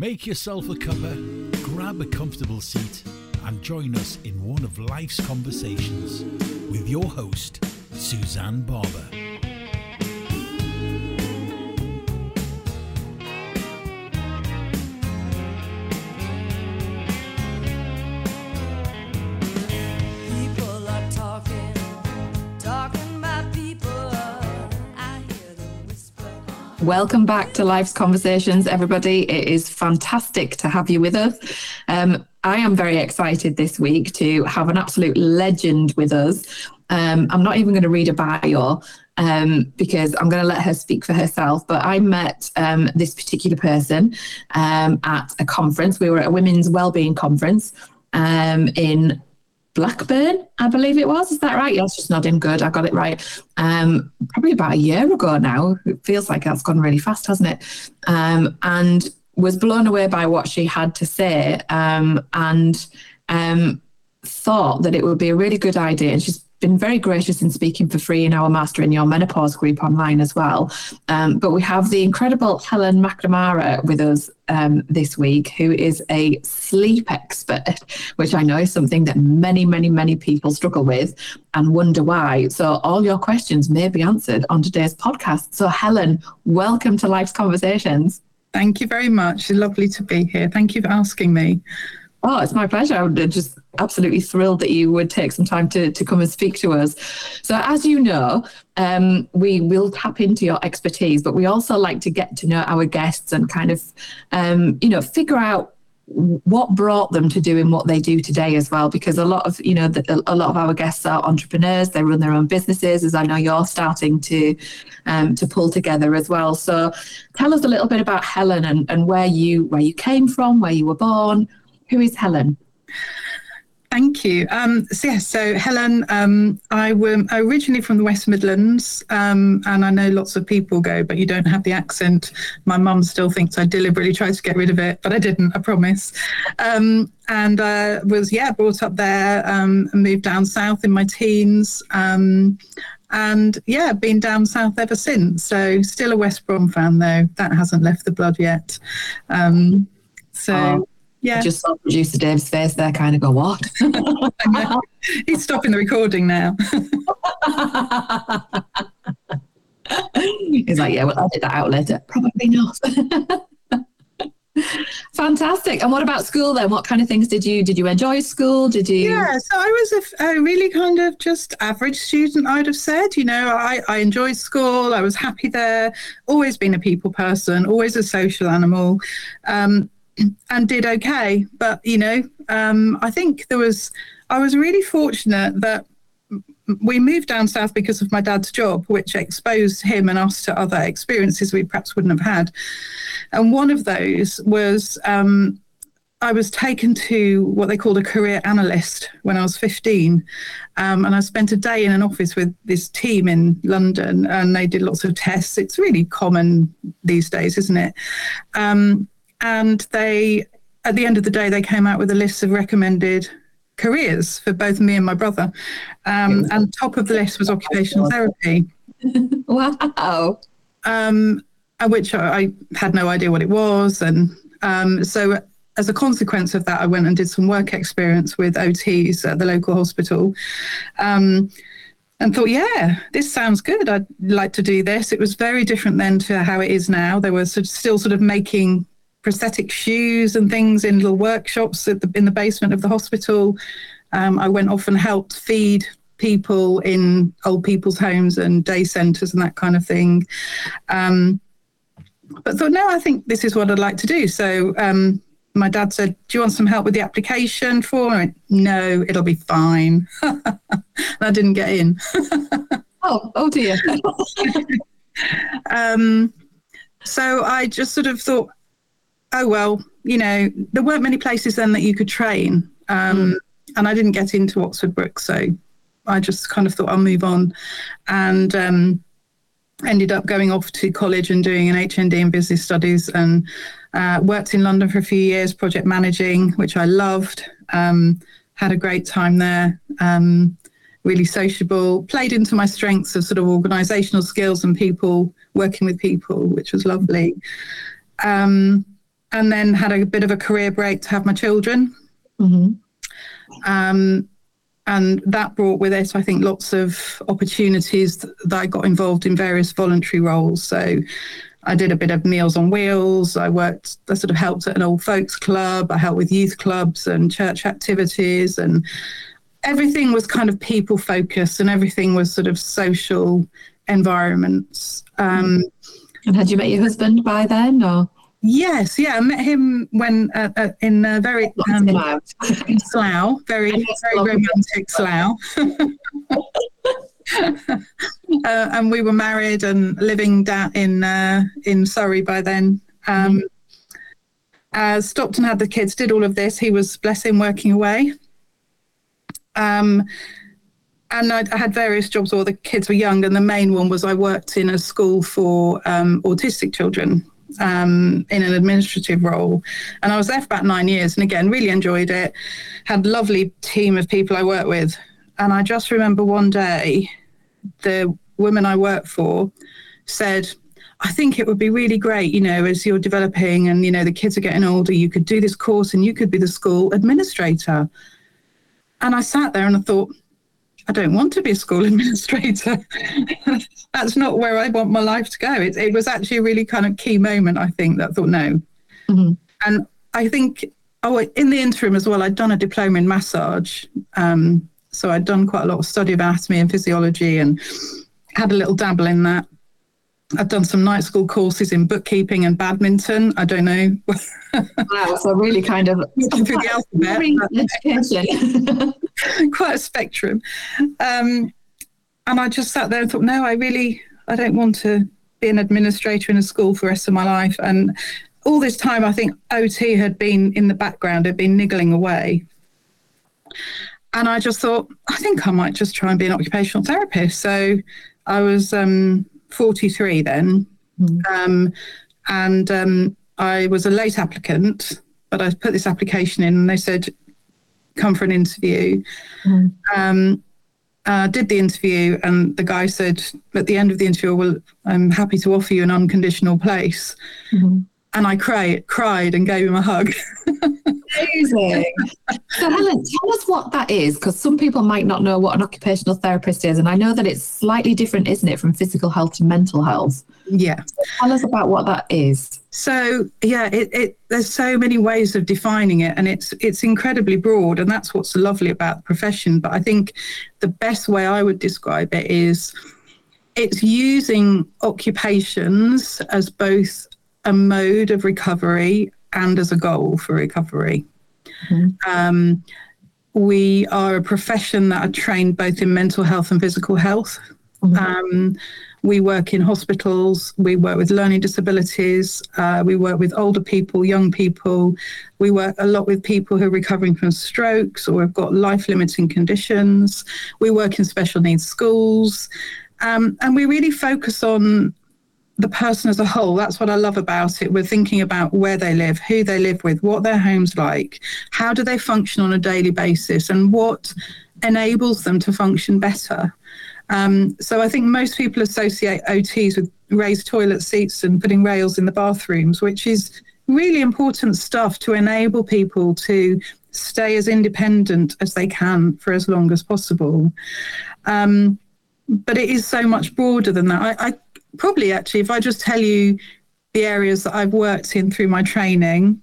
Make yourself a cuppa, grab a comfortable seat, and join us in one of life's conversations with your host, Suzanne Barber. Welcome back to Life's Conversations, everybody. It is fantastic to have you with us. Um, I am very excited this week to have an absolute legend with us. Um, I'm not even going to read a bio um, because I'm going to let her speak for herself. But I met um, this particular person um, at a conference. We were at a women's wellbeing conference um, in Blackburn, I believe it was. Is that right? Yes, just nodding. Good. I got it right. Um, probably about a year ago now. It feels like that's gone really fast, hasn't it? Um, and was blown away by what she had to say um, and um, thought that it would be a really good idea. And she's been very gracious in speaking for free in our Master in Your Menopause group online as well. Um, but we have the incredible Helen McNamara with us um, this week, who is a sleep expert, which I know is something that many, many, many people struggle with and wonder why. So all your questions may be answered on today's podcast. So Helen, welcome to Life's Conversations. Thank you very much. Lovely to be here. Thank you for asking me. Oh, it's my pleasure. I'm just absolutely thrilled that you would take some time to, to come and speak to us. So, as you know, um, we will tap into your expertise, but we also like to get to know our guests and kind of, um, you know, figure out what brought them to doing what they do today as well because a lot of you know the, a lot of our guests are entrepreneurs they run their own businesses as i know you're starting to um, to pull together as well so tell us a little bit about helen and, and where you where you came from where you were born who is helen Thank you. Um, so, yes, so Helen, um, I am originally from the West Midlands, um, and I know lots of people go, but you don't have the accent. My mum still thinks I deliberately tried to get rid of it, but I didn't, I promise. Um, and uh, was, yeah, brought up there um, and moved down south in my teens. Um, and yeah, been down south ever since. So, still a West Brom fan, though. That hasn't left the blood yet. Um, so. Oh. Yeah. I just saw producer Dave's face there, kind of go, what? He's stopping the recording now. He's like, yeah, we'll edit that out later. Probably not. Fantastic. And what about school then? What kind of things did you did you enjoy school? Did you? Yeah, so I was a, a really kind of just average student, I'd have said. You know, I, I enjoyed school. I was happy there. Always been a people person. Always a social animal. Um, and did okay. But you know, um, I think there was I was really fortunate that we moved down south because of my dad's job, which exposed him and us to other experiences we perhaps wouldn't have had. And one of those was um, I was taken to what they called a career analyst when I was 15. Um, and I spent a day in an office with this team in London and they did lots of tests. It's really common these days, isn't it? Um, and they at the end of the day they came out with a list of recommended careers for both me and my brother um, and top of the list was occupational therapy Wow. um, which I, I had no idea what it was and um, so as a consequence of that i went and did some work experience with ots at the local hospital um, and thought, yeah, this sounds good. I'd like to do this. It was very different then to how it is now. They were sort of still sort of making prosthetic shoes and things in little workshops the, in the basement of the hospital. Um, I went off and helped feed people in old people's homes and day centres and that kind of thing. Um, but thought, no, I think this is what I'd like to do. So um, my dad said, "Do you want some help with the application form?" I went, "No, it'll be fine." and I didn't get in. Oh, oh dear. um, so I just sort of thought, oh well, you know, there weren't many places then that you could train, um, and I didn't get into Oxford Brook, so I just kind of thought I'll move on, and um, ended up going off to college and doing an HND in business studies, and uh, worked in London for a few years, project managing, which I loved. Um, had a great time there. Um, really sociable, played into my strengths of sort of organizational skills and people, working with people, which was lovely. Um, and then had a bit of a career break to have my children. hmm Um, and that brought with it, I think, lots of opportunities that I got involved in various voluntary roles. So I did a bit of Meals on Wheels. I worked, I sort of helped at an old folks club. I helped with youth clubs and church activities. And everything was kind of people focused and everything was sort of social environments. Um, And had you met your husband by then, or Yes, yeah, I met him when uh, uh, in a very um, in Slough, very very romantic Slough. uh, and we were married and living down in uh, in Surrey by then. Um, uh, stopped and had the kids, did all of this. He was bless him working away. Um, and I, I had various jobs while the kids were young, and the main one was I worked in a school for um, autistic children um, in an administrative role. And I was there for about nine years, and again, really enjoyed it. Had lovely team of people I worked with. And I just remember one day, the woman I worked for said, I think it would be really great, you know, as you're developing and, you know, the kids are getting older, you could do this course and you could be the school administrator. And I sat there and I thought, I don't want to be a school administrator. That's not where I want my life to go. It, it was actually a really kind of key moment, I think, that I thought, no. Mhm. And I think, oh, in the interim as well, I'd done a diploma in massage. Um, so I'd done quite a lot of study of anatomy and physiology and had a little dabble in that. I've done some night school courses in bookkeeping and badminton. I don't know, wow, so really kind of through the alphabet. quite a spectrum. Um, and I just sat there and thought, no, I really, I don't want to be an administrator in a school for the rest of my life. And all this time, I think OT had been in the background, had been niggling away. And I just thought, I think I might just try and be an occupational therapist. So I was um, 43 then. Mm. Um, and um, I was a late applicant, but I put this application in and they said, come for an interview. Mm. Um, uh, did the interview, and the guy said at the end of the interview, "Well, I'm happy to offer you an unconditional place." Mhm. And I cried, cried, and gave him a hug. Amazing. So, Helen, tell us what that is, because some people might not know what an occupational therapist is, and I know that it's slightly different, isn't it, from physical health to mental health? yeah. Tell us about what that is. So yeah, it, it there's so many ways of defining it, and it's it's incredibly broad, and that's what's lovely about the profession. But I think the best way I would describe it is it's using occupations as both a mode of recovery and as a goal for recovery. Mhm. Um, we are a profession that are trained both in mental health and physical health. Mhm. Um, we work in hospitals, we work with learning disabilities, uh, we work with older people, young people, we work a lot with people who are recovering from strokes or have got life limiting conditions, we work in special needs schools, um, and we really focus on the person as a whole. That's what I love about it. We're thinking about where they live, who they live with, what their home's like, how do they function on a daily basis, and what enables them to function better. Um, so I think most people associate OTs with raised toilet seats and putting rails in the bathrooms, which is really important stuff to enable people to stay as independent as they can for as long as possible. Um, but it is so much broader than that. I, I probably actually, if I just tell you the areas that I've worked in through my training,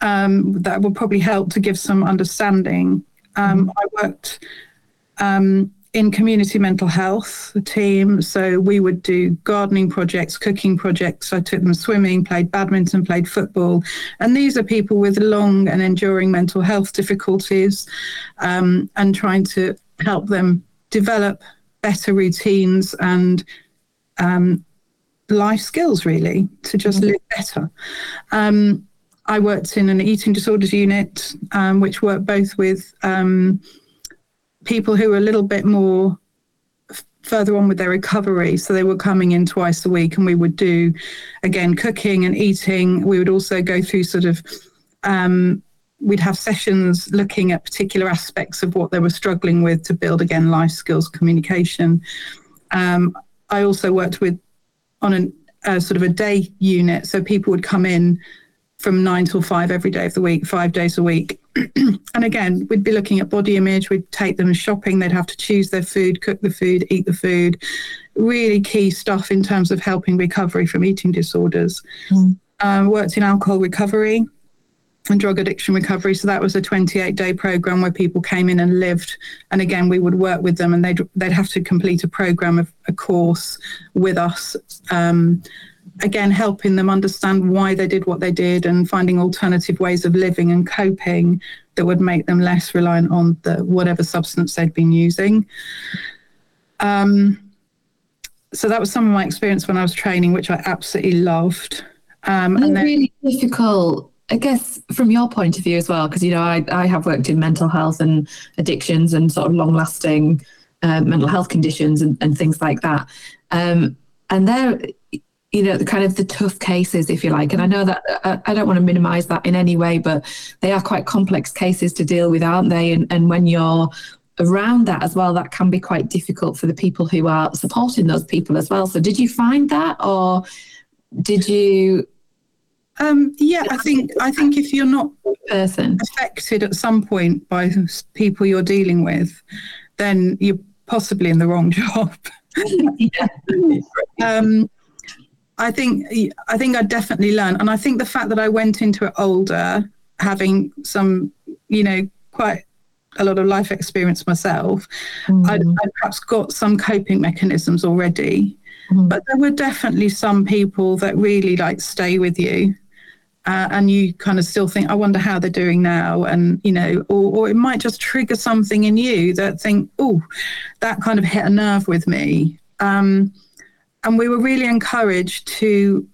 um, that will probably help to give some understanding. Um, I worked um, in community mental health team, so we would do gardening projects, cooking projects. I took them swimming, played badminton, played football, and these are people with long and enduring mental health difficulties, um, and trying to help them develop better routines and um, life skills, really, to just live better. Um, I worked in an eating disorders unit, um, which worked both with um, people who were a little bit more f- further on with their recovery. So they were coming in twice a week, and we would do again cooking and eating. We would also go through sort of um, we'd have sessions looking at particular aspects of what they were struggling with to build again life skills, communication. Um, I also worked with on an, a sort of a day unit, so people would come in from nine till five every day of the week, five days a week. and again, we'd be looking at body image, we'd take them shopping, they'd have to choose their food, cook the food, eat the food. Really key stuff in terms of helping recovery from eating disorders. Mm. Um, worked in alcohol recovery and drug addiction recovery. So that was a 28 day program where people came in and lived. And again, we would work with them and they'd, they'd have to complete a program of a course with us. Um, again helping them understand why they did what they did and finding alternative ways of living and coping that would make them less reliant on the whatever substance they'd been using um, so that was some of my experience when i was training which i absolutely loved um, and then, really difficult I guess from your point of view as well, because you know I, I have worked in mental health and addictions and sort of long lasting uh, mental health conditions and, and things like that. Um, and they're you know the kind of the tough cases if you like. And i know that uh, i don't want to minimize that in any way but they are quite complex cases to deal with aren't they? And, and when you're around that as well that can be quite difficult for the people who are supporting those people as well. So did you find that or did you um, yeah i think i think if you're not person affected at some point by people you're dealing with then you're possibly in the wrong job yeah. um, I think I think I definitely learned, and I think the fact that I went into it older, having some, you know, quite a lot of life experience myself, Mm. I'd perhaps got some coping mechanisms already. Mhm. But there were definitely some people that really like stay with you. Uh, and you kind of still think, I wonder how they're doing now, and you know, or, or it might just trigger something in you that think, oh, that kind of hit a nerve with me. Um, and we were really encouraged to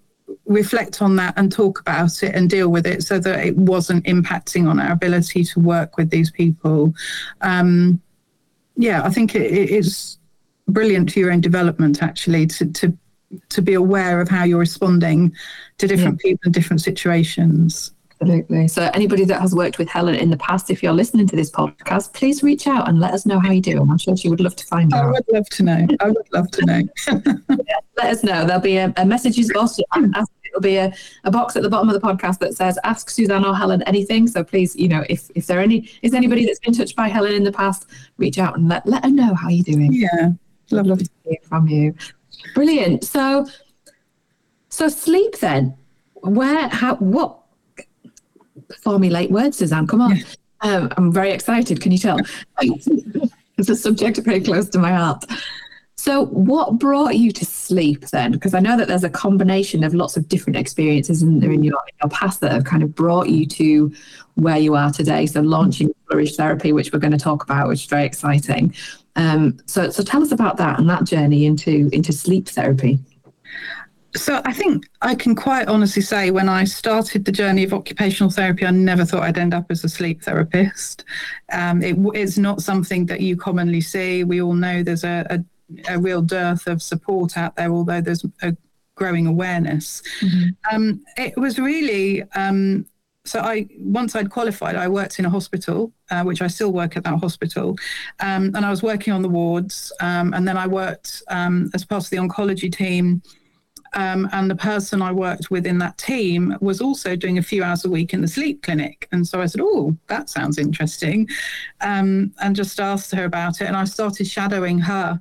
reflect on that and talk about it and deal with it so that it wasn't impacting on our ability to work with these people um, yeah i think it, it is brilliant for your own development actually to, to to be aware of how you're responding to different people in different situations Absolutely. So, anybody that has worked with Helen in the past, if you're listening to this podcast, please reach out and let us know how you do. I'm sure she would love to find i out. I would love to know i would love to know Let us know. There'll be a, a messages box. There'll be a, a box at the bottom of the podcast that says "Ask Suzanne or Helen anything." So please, you know, if if there any is anybody that's been touched by Helen in the past, reach out and let let her know how you're doing. yeah Love, love to hear from you. Brilliant. So, so sleep then. Where? How? What? Formulate words, Suzanne. Come on. Um, I'm very excited. Can you tell? it's a subject very close to my heart. So, what brought you to sleep then? Because I know that there's a combination of lots of different experiences in, in, your, in your past that have kind of brought you to where you are today. So, launching Flourish Therapy, which we're going to talk about, which is very exciting. Um, so, so tell us about that and that journey into into sleep therapy. So I think I can quite honestly say when I started the journey of occupational therapy, I never thought I'd end up as a sleep therapist. Um, it, it's not something that you commonly see. We all know there's a, a, a real dearth of support out there, although there's a growing awareness. Um, it was really um, so I once I'd qualified, I worked in a hospital, uh, which I still work at that hospital, um, and I was working on the wards, um, and then I worked um, as part of the oncology team. Um, and the person I worked with in that team was also doing a few hours a week in the sleep clinic. And so I said, Oh, that sounds interesting. Um, and just asked her about it. And I started shadowing her.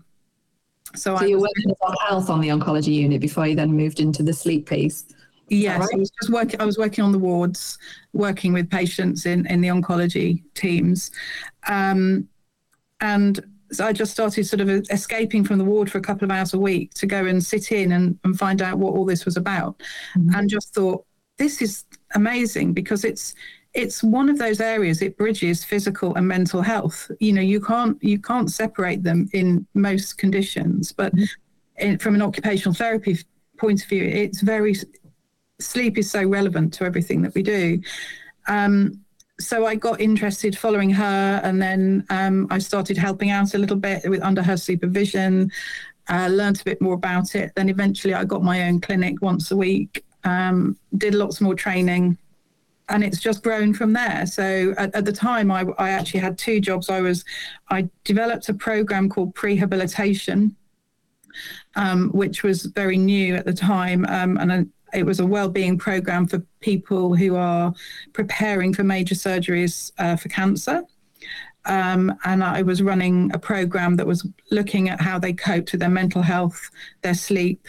So, So I you worked on health on the oncology unit before you then moved into the sleep piece. Yes, right? I was just working. I was working on the wards, working with patients in in the oncology teams, um, and so I just started sort of escaping from the ward for a couple of hours a week to go and sit in and, and find out what all this was about. Mhm. and just thought this is amazing because it's it's one of those areas it bridges physical and mental health you know you can't you can't separate them in most conditions but in, from an occupational therapy point of view it's very sleep is so relevant to everything that we do um, so I got interested following her, and then um, I started helping out a little bit with under her supervision. Uh, learned a bit more about it. Then eventually, I got my own clinic once a week. Um, did lots more training, and it's just grown from there. So at, at the time, I, I actually had two jobs. I was I developed a program called prehabilitation, um, which was very new at the time, um, and it was a well-being program for people who are preparing for major surgeries uh, for cancer. Um, and I was running a program that was looking at how they coped with their mental health, their sleep,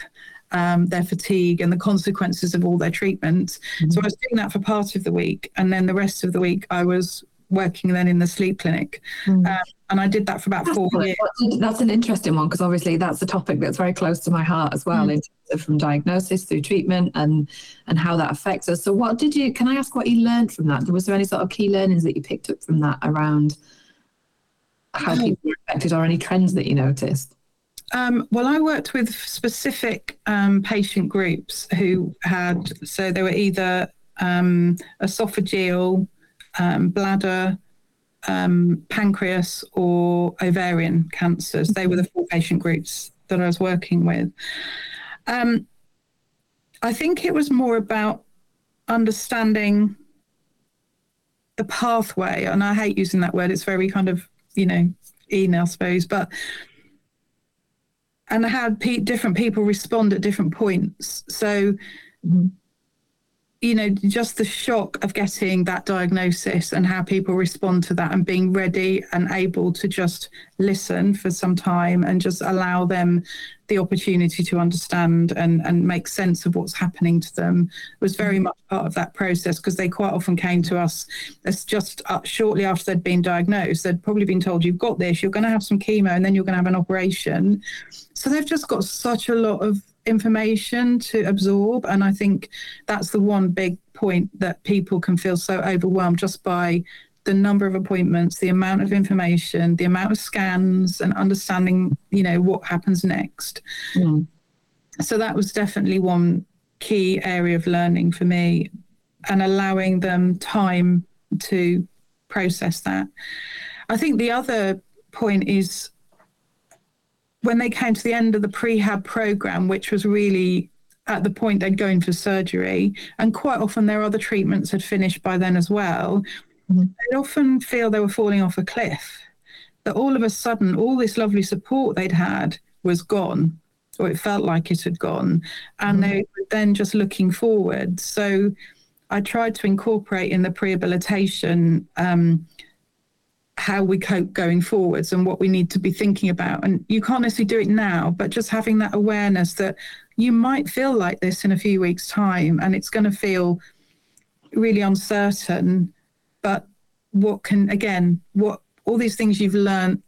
um, their fatigue, and the consequences of all their treatments. So I was doing that for part of the week, and then the rest of the week I was working then in the sleep clinic, um, and I did that for about four years. That's an interesting one because obviously that's a topic that's very close to my heart as well, in terms of from diagnosis through treatment and and how that affects us. So, what did you? Can I ask what you learned from that? Was there any sort of key learnings that you picked up from that around how people were affected, or any trends that you noticed? Um, well, I worked with specific um, patient groups who had, so they were either um, esophageal, um, bladder, um, pancreas, or ovarian cancers. They were the four patient groups that I was working with. Um, I think it was more about understanding the pathway, and I hate using that word, it's very kind of, you know, in, I suppose, but and how different people respond at different points. So, you know, just the shock of getting that diagnosis and how people respond to that and being ready and able to just listen for some time and just allow them the opportunity to understand and, and make sense of what's happening to them was very much part of that process because they quite often came to us as just uh, shortly after they'd been diagnosed. They'd probably been told, You've got this, you're going to have some chemo, and then you're going to have an operation. So they've just got such a lot of information to absorb. And I think that's the one big point that people can feel so overwhelmed just by the number of appointments, the amount of information, the amount of scans, and understanding, you know, what happens next. Mm. So that was definitely one key area of learning for me and allowing them time to process that. I think the other point is when they came to the end of the prehab program, which was really at the point they'd go in for surgery, and quite often their other treatments had finished by then as well, they'd often feel they were falling off a cliff. That all of a sudden, all this lovely support they'd had was gone, or it felt like it had gone, and they were then just looking forward. So I tried to incorporate in the prehabilitation um, how we cope going forwards and what we need to be thinking about. And you can't necessarily do it now, but just having that awareness that you might feel like this in a few weeks' time and it's going to feel really uncertain. But what can, again, what all these things you've learned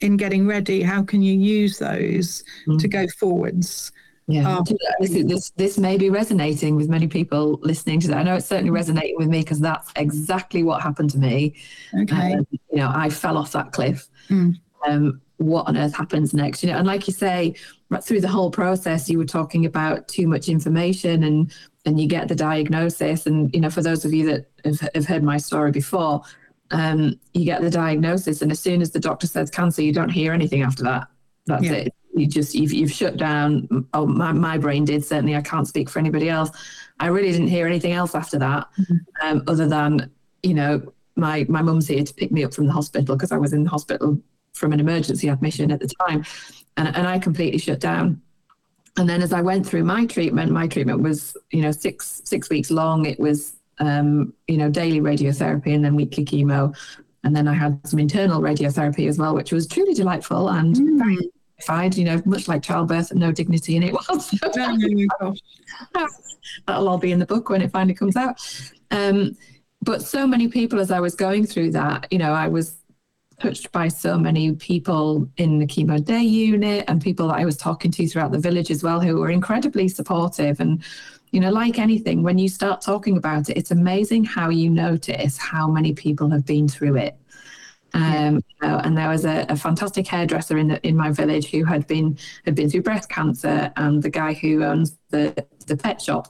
in getting ready, how can you use those to mm. go forwards? Yeah, Um, this, this this may be resonating with many people listening to that. I know it's certainly resonating with me because that's exactly what happened to me. Okay. Um, you know, I fell off that cliff. Mm. Um, what on earth happens next? You know, and like you say, right through the whole process, you were talking about too much information, and and you get the diagnosis, and you know, for those of you that have, have heard my story before, um, you get the diagnosis, and as soon as the doctor says cancer, you don't hear anything after that. That's Yeah. it. You just you've, you've shut down. Oh, my my brain did certainly. I can't speak for anybody else. I really didn't hear anything else after that, um, other than you know my my mum's here to pick me up from the hospital because I was in the hospital from an emergency admission at the time, and and I completely shut down. And then as I went through my treatment, my treatment was you know six six weeks long. It was um, you know daily radiotherapy and then weekly chemo, and then I had some internal radiotherapy as well, which was truly delightful and very dignified. You know, much like childbirth, and no dignity in it was. That'll all be in the book when it finally comes out. Um, but so many people, as I was going through that, you know, I was touched by so many people in the chemo day unit and people that I was talking to throughout the village as well, who were incredibly supportive. And, you know, like anything, when you start talking about it, it's amazing how you notice how many people have been through it. Um, know, and there was a, a fantastic hairdresser in the, in my village who had been had been through breast cancer, and the guy who owns the the pet shop,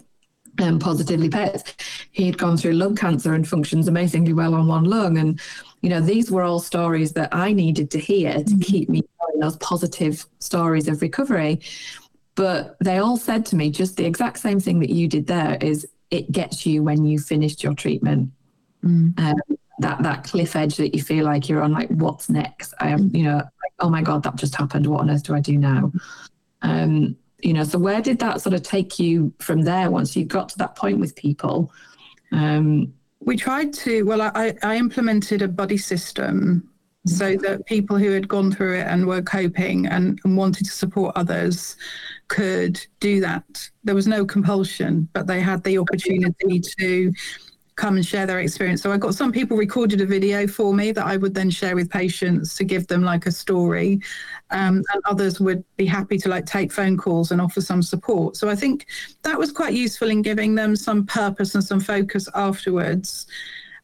um, Positively Pets, he had gone through lung cancer and functions amazingly well on one lung, and you know these were all stories that I needed to hear to keep me going. Those positive stories of recovery, but they all said to me just the exact same thing that you did there is it gets you when you finished your treatment. Um, that that cliff edge that you feel like you're on like what's next i am you know like oh my god that just happened what on earth do i do now um you know, so where did that sort of take you from there once you got to that point with people? Um, we tried to, well, I, I implemented a buddy system so that people who had gone through it and were coping and, and wanted to support others could do that. There was no compulsion, but they had the opportunity to come and share their experience. So I got some people recorded a video for me that I would then share with patients to give them like a story, um, and others would be happy to like take phone calls and offer some support. So I think that was quite useful in giving them some purpose and some focus afterwards.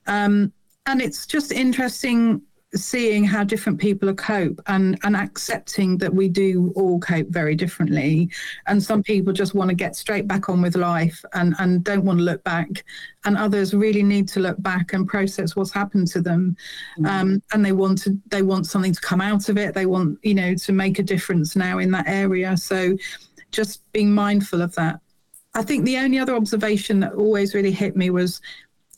Um, and it's just interesting seeing how different people cope and and accepting that we do all cope very differently. And some people just want to get straight back on with life and and don't want to look back. And others really need to look back and process what's happened to them. Mm-hmm. um, and they want to they want something to come out of it. They want you know to make a difference now in that area. So just being mindful of that. I think the only other observation that always really hit me was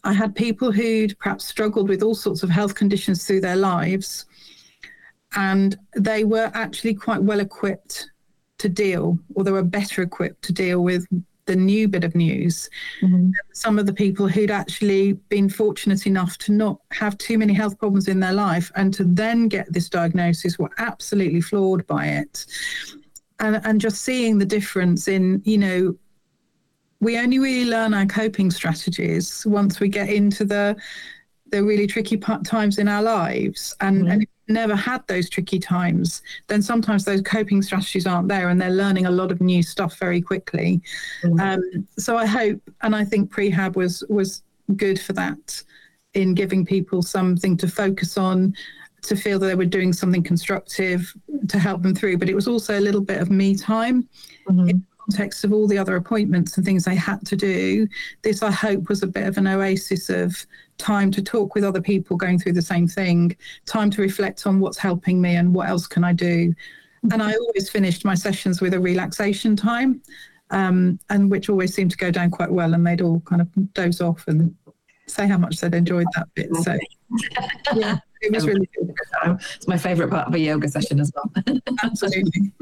I had people who'd perhaps struggled with all sorts of health conditions through their lives, and they were actually quite well equipped to deal, or they were better equipped to deal with the new bit of news. Mm-hmm. Some of the people who'd actually been fortunate enough to not have too many health problems in their life and to then get this diagnosis were absolutely floored by it. And, and just seeing the difference in, you know, we only really learn our coping strategies once we get into the the really tricky times in our lives. And, mm-hmm. and never had those tricky times then sometimes those coping strategies aren't there and they're learning a lot of new stuff very quickly. Mm-hmm. um, so i hope and i think prehab was was good for that in giving people something to focus on to feel that they were doing something constructive to help them through. But it was also a little bit of me time. Mm-hmm context of all the other appointments and things I had to do, this I hope was a bit of an oasis of time to talk with other people going through the same thing, time to reflect on what's helping me and what else can I do. And I always finished my sessions with a relaxation time, um, and which always seemed to go down quite well. And they'd all kind of doze off and say how much they'd enjoyed that bit. So, yeah, it was really good. It's my favourite part of a yoga session as well. Absolutely.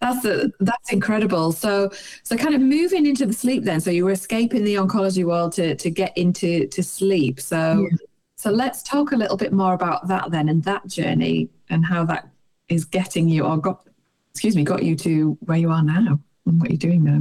That's a, that's incredible. So so kind of moving into the sleep then. So you were escaping the oncology world to to get into to sleep. So yeah. so let's talk a little bit more about that then and that journey and how that is getting you or got excuse me got you to where you are now and what you're doing now.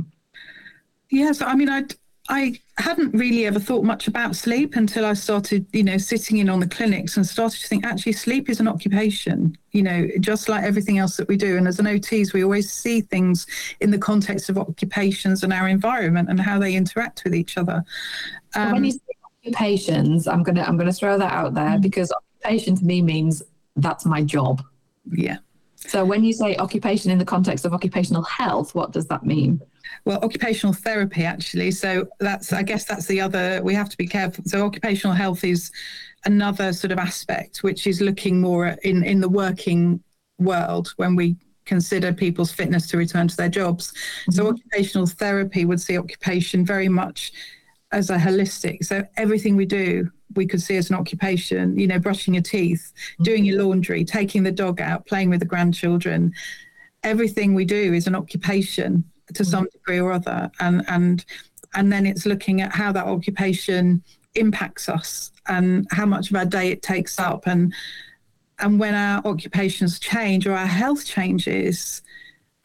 Yes, I mean I I hadn't really ever thought much about sleep until I started, you know, sitting in on the clinics and started to think actually sleep is an occupation, you know, just like everything else that we do. And as an OTs, we always see things in the context of occupations and our environment and how they interact with each other. Um, when you say occupations, I'm gonna I'm gonna throw that out there mm-hmm. because occupation to me means that's my job. Yeah. So when you say occupation in the context of occupational health, what does that mean? Well, occupational therapy, actually. So that's, I guess that's the other, we have to be careful. So occupational health is another sort of aspect, which is looking more in, in the working world when we consider people's fitness to return to their jobs. Mm-hmm. So occupational therapy would see occupation very much as a holistic. So everything we do, we could see as an occupation, you know, brushing your teeth, mm-hmm. doing your laundry, taking the dog out, playing with the grandchildren. Everything we do is an occupation to some degree or other. And and and then it's looking at how that occupation impacts us and how much of our day it takes up. And and when our occupations change or our health changes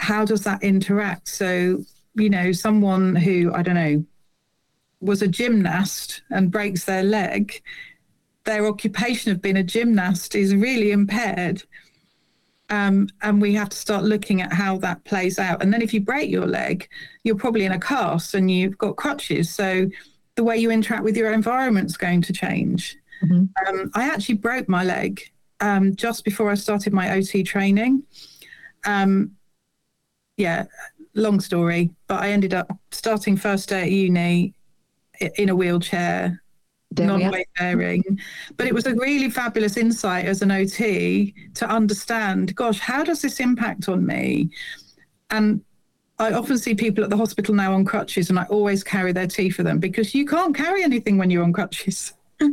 how does that interact? So you know someone who i don't know was a gymnast and breaks their leg their occupation of being a gymnast is really impaired um, and we have to start looking at how that plays out. And then if you break your leg, you're probably in a cast and you've got crutches. So the way you interact with your environment is going to change. Mm-hmm. Um, I actually broke my leg um, just before I started my OT training. Um, yeah, long story, but I ended up starting first day at uni in a wheelchair non-weight bearing. But it was a really fabulous insight as an OT to understand, gosh, how does this impact on me? And I often see people at the hospital now on crutches, and I always carry their tea for them because you can't carry anything when you're on crutches.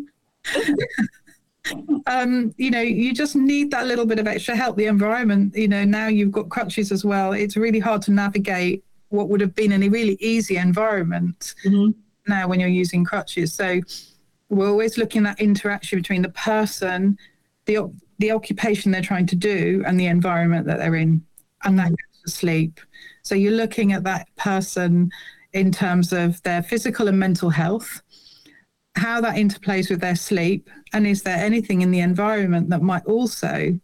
um, you know, you just need that little bit of extra help. The environment, you know, now you've got crutches as well. It's really hard to navigate what would have been in a really easy environment Mhm. now when you're using crutches. So we're always looking at interaction between the person, the the occupation they're trying to do, and the environment that they're in, and that goes to sleep. So you're looking at that person in terms of their physical and mental health, how that interplays with their sleep, and is there anything in the environment that might also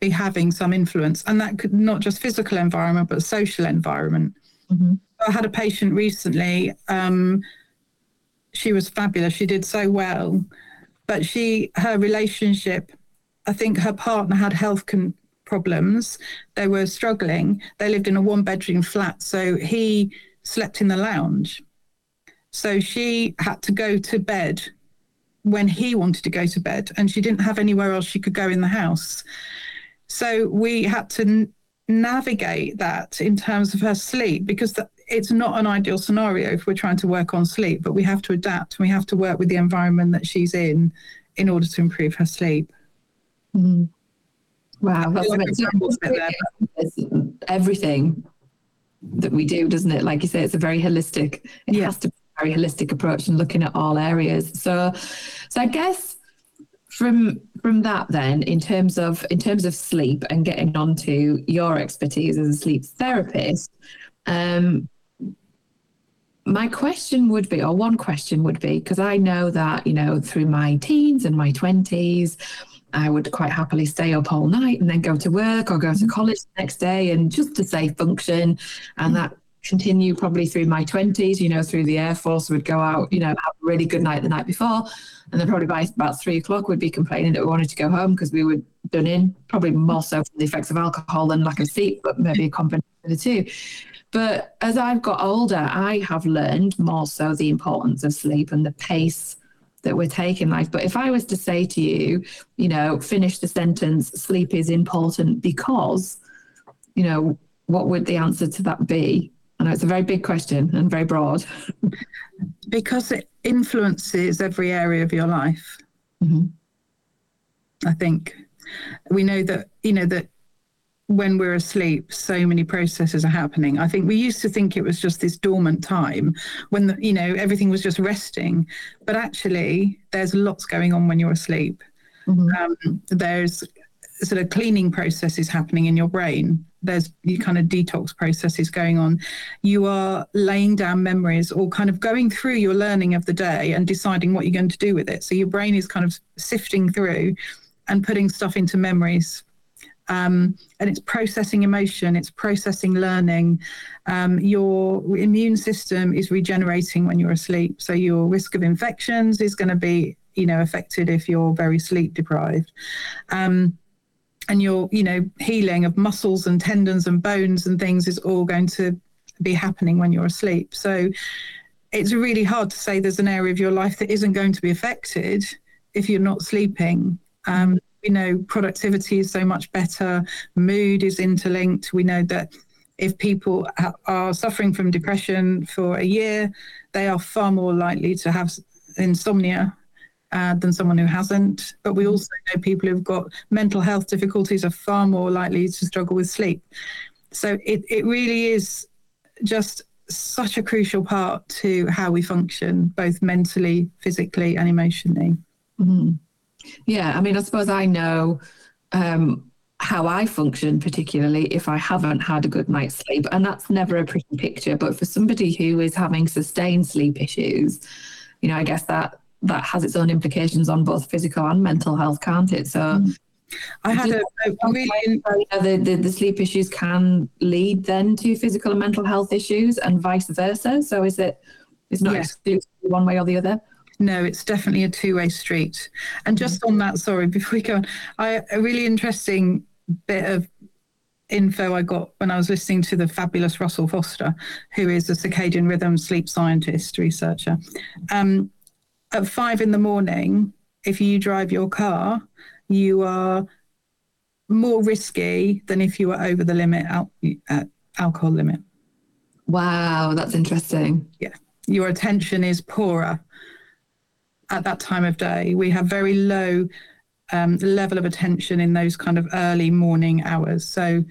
be having some influence? And that could not just physical environment, but social environment. Mhm. I had a patient recently. Um, she was fabulous. She did so well, but she her relationship. I think her partner had health con- problems. They were struggling. They lived in a one bedroom flat, so he slept in the lounge. So she had to go to bed when he wanted to go to bed, and she didn't have anywhere else she could go in the house. So we had to n- navigate that in terms of her sleep because the, it's not an ideal scenario if we're trying to work on sleep, but we have to adapt. We have to work with the environment that she's in in order to improve her sleep. Mhm. Wow, that's like examples there, everything that we do, doesn't it? Like you say, it's a very holistic. It Yeah. has to be a very holistic approach and looking at all areas. So, so I guess from from that, then, in terms of in terms of sleep and getting onto your expertise as a sleep therapist, um, my question would be, or one question would be, because I know that you know through my teens and my twenties. I would quite happily stay up all night and then go to work or go to mm-hmm. college the next day and just to say function. And mm. that continued probably through my 20s, you know, through the Air Force, would go out, you know, have a really good night the night before. And then probably by about three o'clock, we'd be complaining that we wanted to go home because we were done in, probably more so from the effects of alcohol than lack of sleep, but maybe a combination of the two. But as I've got older, I have learned more so the importance of sleep and the pace that we're taking life. But if I was to say to you, you know, finish the sentence, sleep is important because, you know, what would the answer to that be? I know it's a very big question and very broad. because it influences every area of your life. Mhm. I think we know that you know that when we're asleep, so many processes are happening. I think we used to think it was just this dormant time when the, you know everything was just resting, but actually there's lots going on when you're asleep. Mhm. Um, there's sort of cleaning processes happening in your brain. There's you kind of detox processes going on. You are laying down memories or kind of going through your learning of the day and deciding what you're going to do with it. So your brain is kind of sifting through and putting stuff into memories. Um, and it's processing emotion, it's processing learning. Um, your immune system is regenerating when you're asleep. So your risk of infections is going to be, you know, affected if you're very sleep deprived. Um, and your, you know, healing of muscles and tendons and bones and things is all going to be happening when you're asleep. So it's really hard to say there's an area of your life that isn't going to be affected if you're not sleeping. Um, you know, productivity is so much better, mood is interlinked. We know that if people are suffering from depression for a year, they are far more likely to have insomnia uh, than someone who hasn't. But we also know people who've got mental health difficulties are far more likely to struggle with sleep. So it, it really is just such a crucial part to how we function, both mentally, physically, and emotionally. Mhm. Yeah, I mean, I suppose I know um, how I function, particularly if I haven't had a good night's sleep. And that's never a pretty picture. But for somebody who is having sustained sleep issues, you know, I guess that that has its own implications on both physical and mental health, can't it? So, I had a, a really you know, the, the, the sleep issues can lead then to physical and mental health issues and vice versa. So, is it, it's not Yes. exclusively one way or the other? No, it's definitely a two-way street. And just on that, sorry, before we go on, I a really interesting bit of info I got when I was listening to the fabulous Russell Foster, who is a circadian rhythm sleep scientist researcher. Um, at five in the morning, if you drive your car, you are more risky than if you were over the limit, al- uh, alcohol limit. Wow, that's interesting. Yeah, your attention is poorer. At that time of day. We have very low um, level of attention in those kind of early morning hours. So,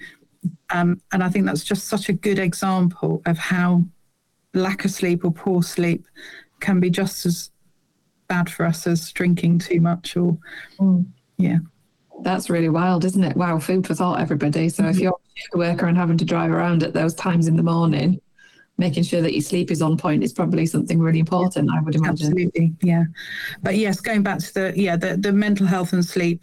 um, and I think that's just such a good example of how lack of sleep or poor sleep can be just as bad for us as drinking too much or, yeah. That's really wild, isn't it? Wow, food for thought, everybody. So if you're a worker and having to drive around at those times in the morning, making sure that your sleep is on point is probably something really important, I would imagine. Absolutely, yeah. But yes, going back to the yeah the, the mental health and sleep,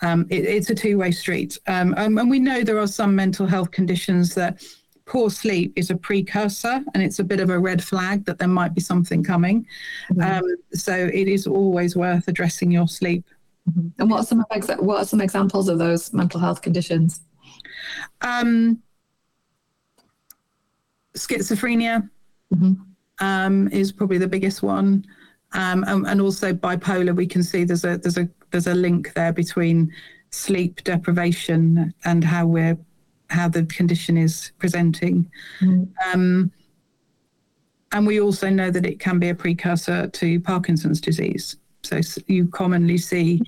um, it, it's a two way street, um, um, and we know there are some mental health conditions that poor sleep is a precursor, and it's a bit of a red flag that there might be something coming. Um, so it is always worth addressing your sleep. And what are some exa- what are some examples of those mental health conditions? Um, schizophrenia Mhm. um, is probably the biggest one, um, and, and also bipolar. We can see there's a there's a there's a link there between sleep deprivation and how we're how the condition is presenting. Um, and we also know that it can be a precursor to Parkinson's disease. So you commonly see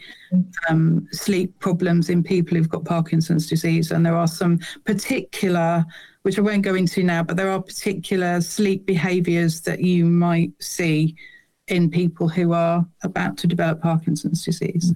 um, sleep problems in people who've got Parkinson's disease, and there are some particular, which I won't go into now, but there are particular sleep behaviours that you might see in people who are about to develop Parkinson's disease.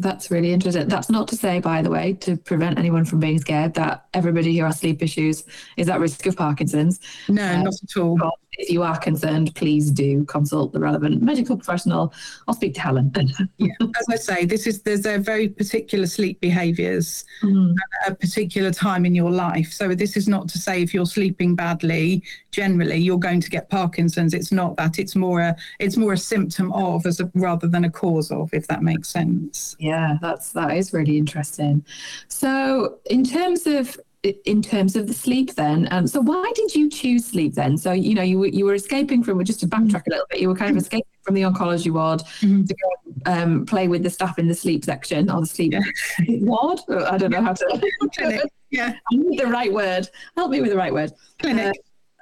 That's really interesting. That's not to say, by the way, to prevent anyone from being scared that everybody who has sleep issues is at risk of Parkinson's. No, not at all. If you are concerned, please do consult the relevant medical professional I'll speak to Helen. Yeah. As I say, this is there's a very particular sleep behaviours Mhm. at a particular time in your life. So this is not to say if you're sleeping badly, generally you're going to get Parkinson's. It's not that. It's more a it's more a symptom of as a, rather than a cause of, if that makes sense. Yeah, that's that is really interesting. So, in terms of in terms of the sleep, then, um, so why did you choose sleep then? So, you know, you were you were escaping from just to backtrack a little bit. You were kind of escaping from the oncology ward Mhm. to go um, play with the staff in the sleep section or the sleep ward. I don't know how to. Clinic. Yeah, I need the right word. Help me with the right word. clinic.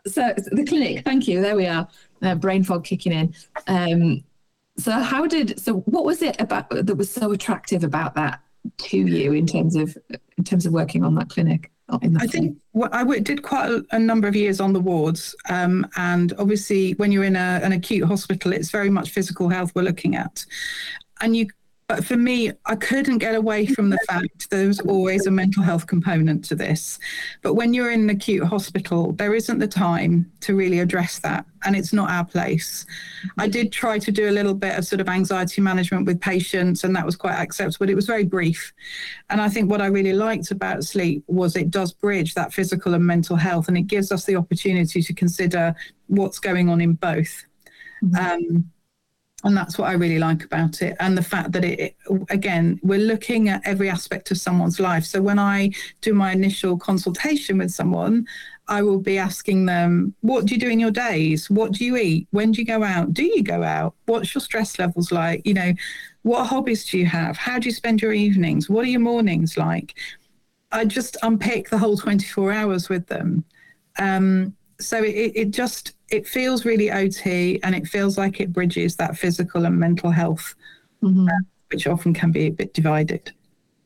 So the clinic, thank you. There we are. Uh, brain fog kicking in. Um, so how did? So what was it about that was so attractive about that to you in terms of in terms of working on that clinic? In I think well, I w- did quite a, a number of years on the wards, um, and obviously, when you're in a, an acute hospital, it's very much physical health we're looking at, and you. But for me, I couldn't get away from the fact there was always a mental health component to this. But when you're in an acute hospital, there isn't the time to really address that, and it's not our place. I did try to do a little bit of sort of anxiety management with patients, and that was quite acceptable, but it was very brief. And I think what I really liked about sleep was it does bridge that physical and mental health, and it gives us the opportunity to consider what's going on in both. Um, and that's what I really like about it. And the fact that it, again, we're looking at every aspect of someone's life. So when I do my initial consultation with someone, I will be asking them, what do you do in your days? What do you eat? When do you go out? Do you go out? What's your stress levels like? You know, what hobbies do you have? How do you spend your evenings? What are your mornings like? I just unpick the whole 24 hours with them. Um, so it, it just it feels really OT and it feels like it bridges that physical and mental health, Mhm. which often can be a bit divided.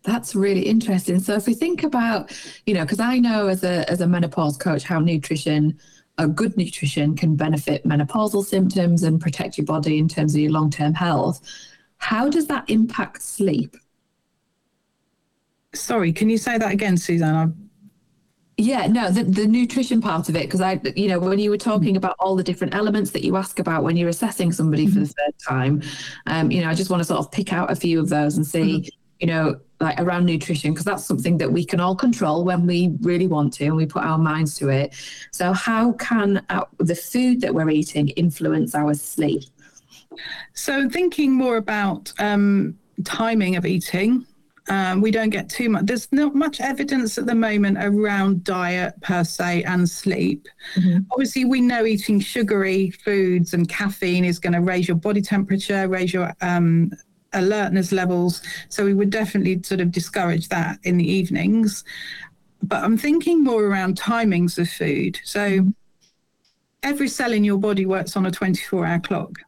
That's really interesting. So if we think about, you know, because I know as a as a menopause coach how nutrition, a good nutrition can benefit menopausal symptoms and protect your body in terms of your long term health. How does that impact sleep? Sorry, can you say that again, Suzanne? Yeah, no, the, the nutrition part of it, because I, you know, when you were talking about all the different elements that you ask about when you're assessing somebody for the third time, um, you know, I just want to sort of pick out a few of those and see, you know, like around nutrition, because that's something that we can all control when we really want to and we put our minds to it. So, how can our, the food that we're eating influence our sleep? So, thinking more about um, timing of eating, um, we don't get too much. There's not much evidence at the moment around diet per se and sleep. Obviously, we know eating sugary foods and caffeine is going to raise your body temperature, raise your um, alertness levels. So, we would definitely sort of discourage that in the evenings. But I'm thinking more around timings of food. So, every cell in your body works on a 24 hour clock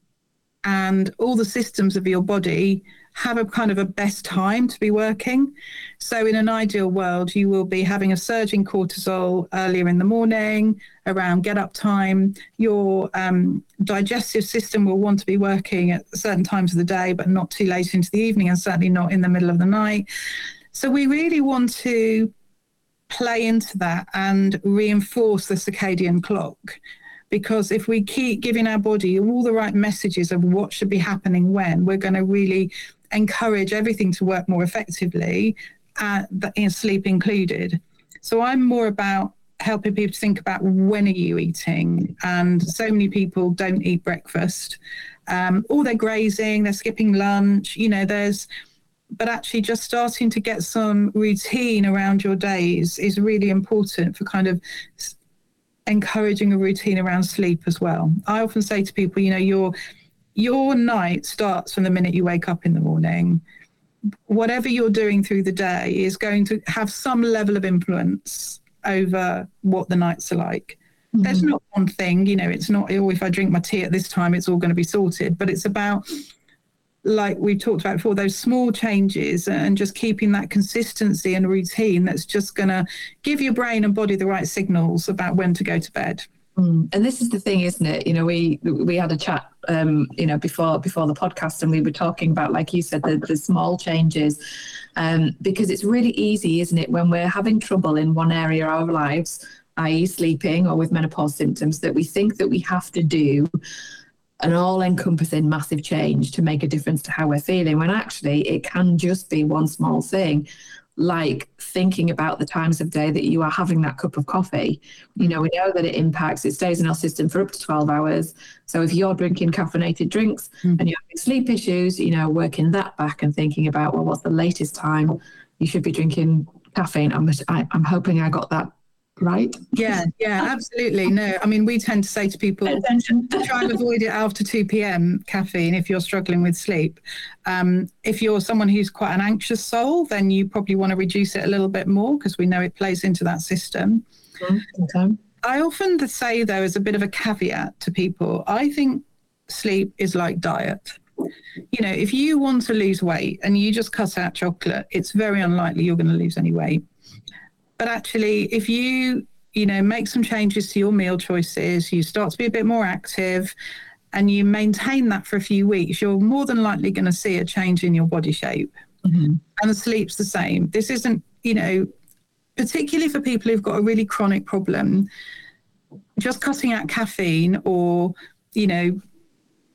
and all the systems of your body have a kind of a best time to be working. So, in an ideal world, you will be having a surge in cortisol earlier in the morning, around get up time. Your um, digestive system will want to be working at certain times of the day, but not too late into the evening, and certainly not in the middle of the night. So, we really want to play into that and reinforce the circadian clock because if we keep giving our body all the right messages of what should be happening when, we're going to really encourage everything to work more effectively, uh, in sleep included. So I'm more about helping people think about when are you eating, and so many people don't eat breakfast, um, or they're grazing, they're skipping lunch. You know, there's but actually just starting to get some routine around your days is really important for kind of encouraging a routine around sleep as well. I often say to people, you know, your your night starts from the minute you wake up in the morning. Whatever you're doing through the day is going to have some level of influence over what the nights are like. Mm-hmm. There's not one thing, you know, it's not, oh, if I drink my tea at this time, it's all going to be sorted, but it's about like we talked about before, those small changes and just keeping that consistency and routine that's just going to give your brain and body the right signals about when to go to bed. Mm. And this is the thing, isn't it? You know, we we had a chat, um, you know, before before the podcast, and we were talking about, like you said, the, the small changes, um, because it's really easy, isn't it, when we're having trouble in one area of our lives, i.e., sleeping or with menopause symptoms, that we think that we have to do an all encompassing massive change to make a difference to how we're feeling, when actually it can just be one small thing, like thinking about the times of day that you are having that cup of coffee. You know, we know that it impacts, it stays in our system for up to 12 hours. So if you're drinking caffeinated drinks mm. and you're having sleep issues, you know, working that back and thinking about, well, what's the latest time you should be drinking caffeine? I'm, I, I'm hoping I got that right? Yeah, yeah, absolutely. No, I mean, we tend to say to people, try and avoid it after 2 p.m. caffeine if you're struggling with sleep. Um, if you're someone who's quite an anxious soul, then you probably want to reduce it a little bit more because we know it plays into that system. Okay. I often say, though, as a bit of a caveat to people, I think sleep is like diet. You know, if you want to lose weight and you just cut out chocolate, it's very unlikely you're going to lose any weight but actually, if you you know make some changes to your meal choices, you start to be a bit more active, and you maintain that for a few weeks, you're more than likely going to see a change in your body shape. Mm-hmm. And the sleep's the same. This isn't you know particularly for people who've got a really chronic problem. Just cutting out caffeine or you know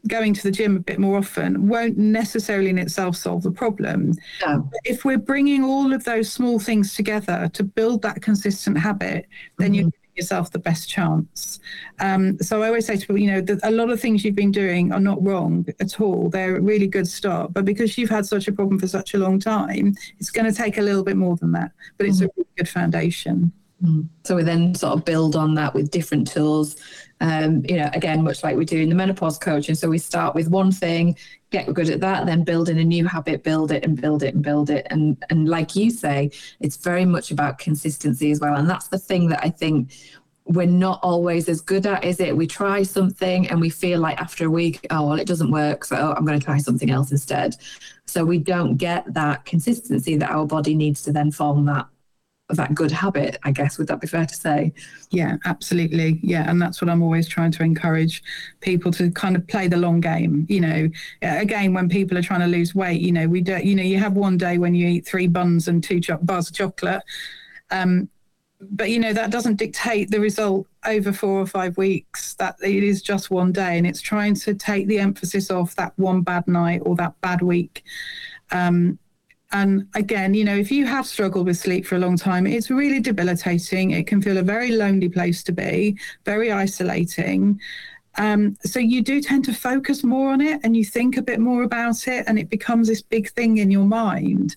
going to the gym a bit more often won't necessarily in itself solve the problem. No. If we're bringing all of those small things together to build that consistent habit, then mm-hmm. you're giving yourself the best chance. Um, so I always say to people, you know, that a lot of things you've been doing are not wrong at all. They're a really good start. But because you've had such a problem for such a long time, it's going to take a little bit more than that. But it's mm-hmm. a really good foundation. Mm. So we then sort of build on that with different tools. Um, you know, again, much like we do in the menopause coaching. So we start with one thing, get good at that, then build in a new habit, build it and build it and build it. And and like you say, it's very much about consistency as well. And that's the thing that I think we're not always as good at, is it? We try something and we feel like after a week, oh well, it doesn't work, so I'm going to try something else instead. So we don't get that consistency that our body needs to then form that that good habit, I guess. Would that be fair to say? Yeah, absolutely. Yeah. And that's what I'm always trying to encourage people to kind of play the long game. You know, again, when people are trying to lose weight, you know, we don't. you know, you have one day when you eat three buns and two cho- bars of chocolate. Um, but you know that doesn't dictate the result over four or five weeks that it is just one day and it's trying to take the emphasis off that one bad night or that bad week um, and again, you know, if you have struggled with sleep for a long time, it's really debilitating. It can feel a very lonely place to be, very isolating. Um, so you do tend to focus more on it and you think a bit more about it and it becomes this big thing in your mind.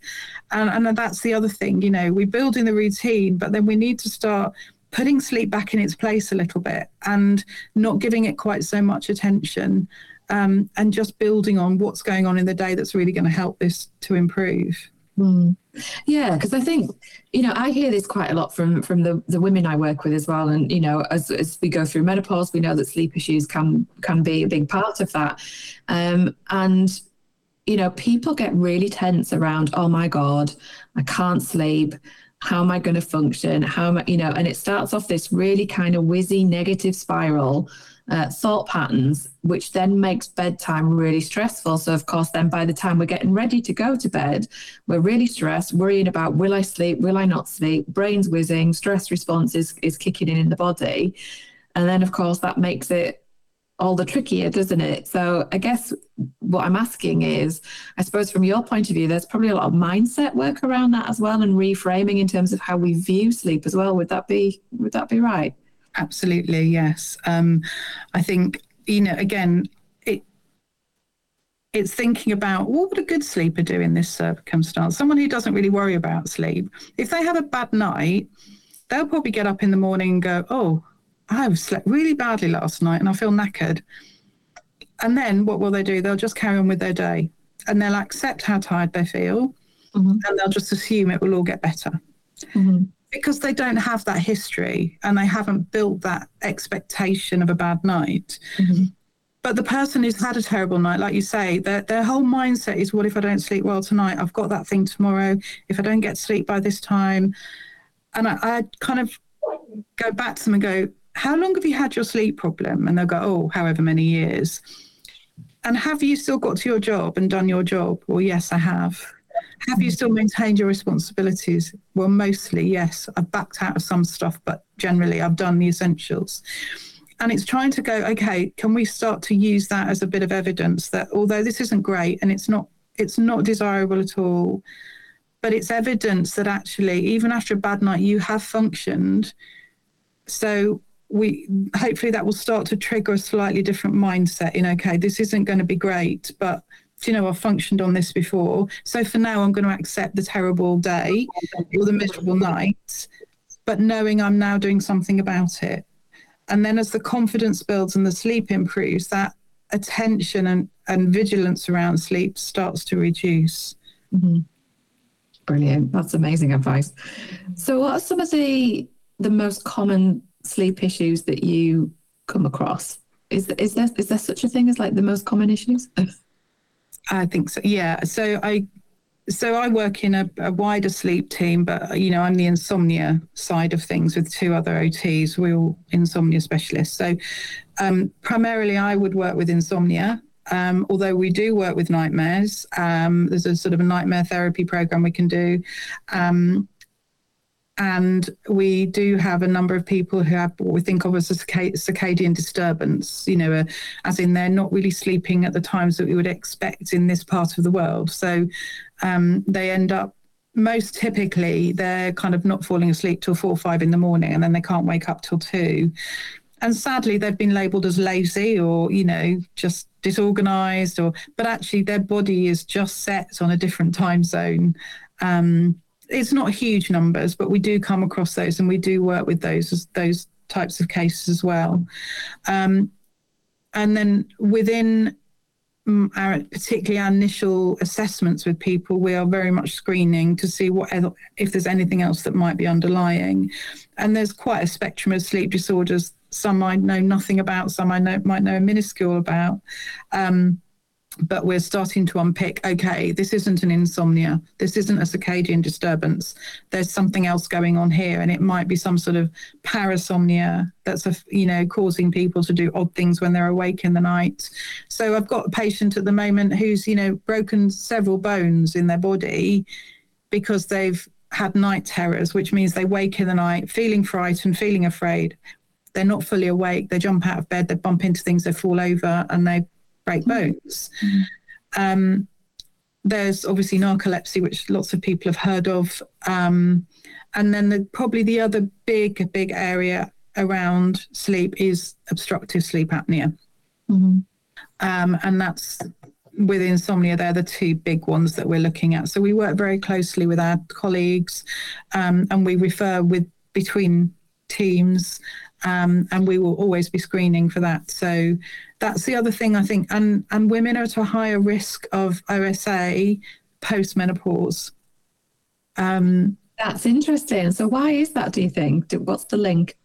And, and that's the other thing, you know, we build in the routine, but then we need to start putting sleep back in its place a little bit and not giving it quite so much attention um, and just building on what's going on in the day that's really going to help this to improve. Mm. Yeah, because I think you know I hear this quite a lot from from the the women I work with as well, and you know as as we go through menopause, we know that sleep issues can can be a big part of that, um, and you know people get really tense around oh my god, I can't sleep. How am I going to function? How am I, you know, and it starts off this really kind of whizzy negative spiral uh, thought patterns, which then makes bedtime really stressful. So, of course, then by the time we're getting ready to go to bed, we're really stressed, worrying about will I sleep, will I not sleep, brain's whizzing, stress response is, is kicking in in the body. And then, of course, that makes it all the trickier, doesn't it? So, I guess what I'm asking is, I suppose from your point of view, there's probably a lot of mindset work around that as well, and reframing in terms of how we view sleep as well. Would that be would that be right? Absolutely, yes. Um, I think you know again, it it's thinking about what would a good sleeper do in this circumstance. Someone who doesn't really worry about sleep. If they have a bad night, they'll probably get up in the morning and go, "Oh, I've slept really badly last night and I feel knackered." And then what will they do? They'll just carry on with their day, and they'll accept how tired they feel, mm-hmm. and they'll just assume it will all get better. Mm-hmm because they don't have that history and they haven't built that expectation of a bad night. Mm-hmm. But the person who's had a terrible night, like you say, their, their whole mindset is, what if I don't sleep well tonight? I've got that thing tomorrow. If I don't get sleep by this time. And I, I kind of go back to them and go, how long have you had your sleep problem? And they'll go, oh, however many years. And have you still got to your job and done your job? Well, yes, I have. Have you still maintained your responsibilities? Well, mostly, yes. I've backed out of some stuff, but generally, I've done the essentials. And it's trying to go, okay, can we start to use that as a bit of evidence that although this isn't great and it's not it's not desirable at all, but it's evidence that actually, even after a bad night, you have functioned. So we hopefully that will start to trigger a slightly different mindset in okay, this isn't going to be great, but you know, I've functioned on this before. So for now, I'm going to accept the terrible day or the miserable night, but knowing I'm now doing something about it. And then as the confidence builds and the sleep improves, that attention and, and vigilance around sleep starts to reduce. Mm-hmm. Brilliant. That's amazing advice. So what are some of the the most common sleep issues that you come across? Is, is there is there such a thing as like the most common issues? I think so. Yeah. So I so I work in a, a, wider sleep team, but you know I'm the insomnia side of things with two other OTs. We're all insomnia specialists. So um, primarily, I would work with insomnia. Um, although we do work with nightmares, um, there's a sort of a nightmare therapy program we can do. And we do have a number of people who have what we think of as a circadian disturbance, you know, uh, as in they're not really sleeping at the times that we would expect in this part of the world. So um, they end up most typically they're kind of not falling asleep till four or five in the morning and then they can't wake up till two. And sadly, they've been labeled as lazy or, you know, just disorganized or, but actually their body is just set on a different time zone. Um, it's not huge numbers, but we do come across those, and we do work with those those types of cases as well. Um, and then within mm, our particularly our initial assessments with people, we are very much screening to see what if there's anything else that might be underlying. And there's quite a spectrum of sleep disorders. Some I know nothing about, some I know might know a minuscule about. Um, but we're starting to unpick okay this isn't an insomnia. This isn't a circadian disturbance. There's something else going on here and it might be some sort of parasomnia that's a, you know causing people to do odd things when they're awake in the night. So i've got a patient at the moment who's you know broken several bones in their body because they've had night terrors which means they wake in the night feeling frightened feeling afraid. They're not fully awake. They jump out of bed they bump into things they fall over and they break bones. Mm-hmm. Um, there's obviously narcolepsy, which lots of people have heard of. Um, and then the, probably the other big, big area around sleep is obstructive sleep apnea. Mm-hmm. Um, and that's with insomnia, they're the two big ones that we're looking at. So we work very closely with our colleagues um, and we refer with between teams um, and we will always be screening for that. So that's the other thing I think, and and women are at a higher risk of OSA post menopause. Um, That's interesting. So why is that? Do you think? What's the link?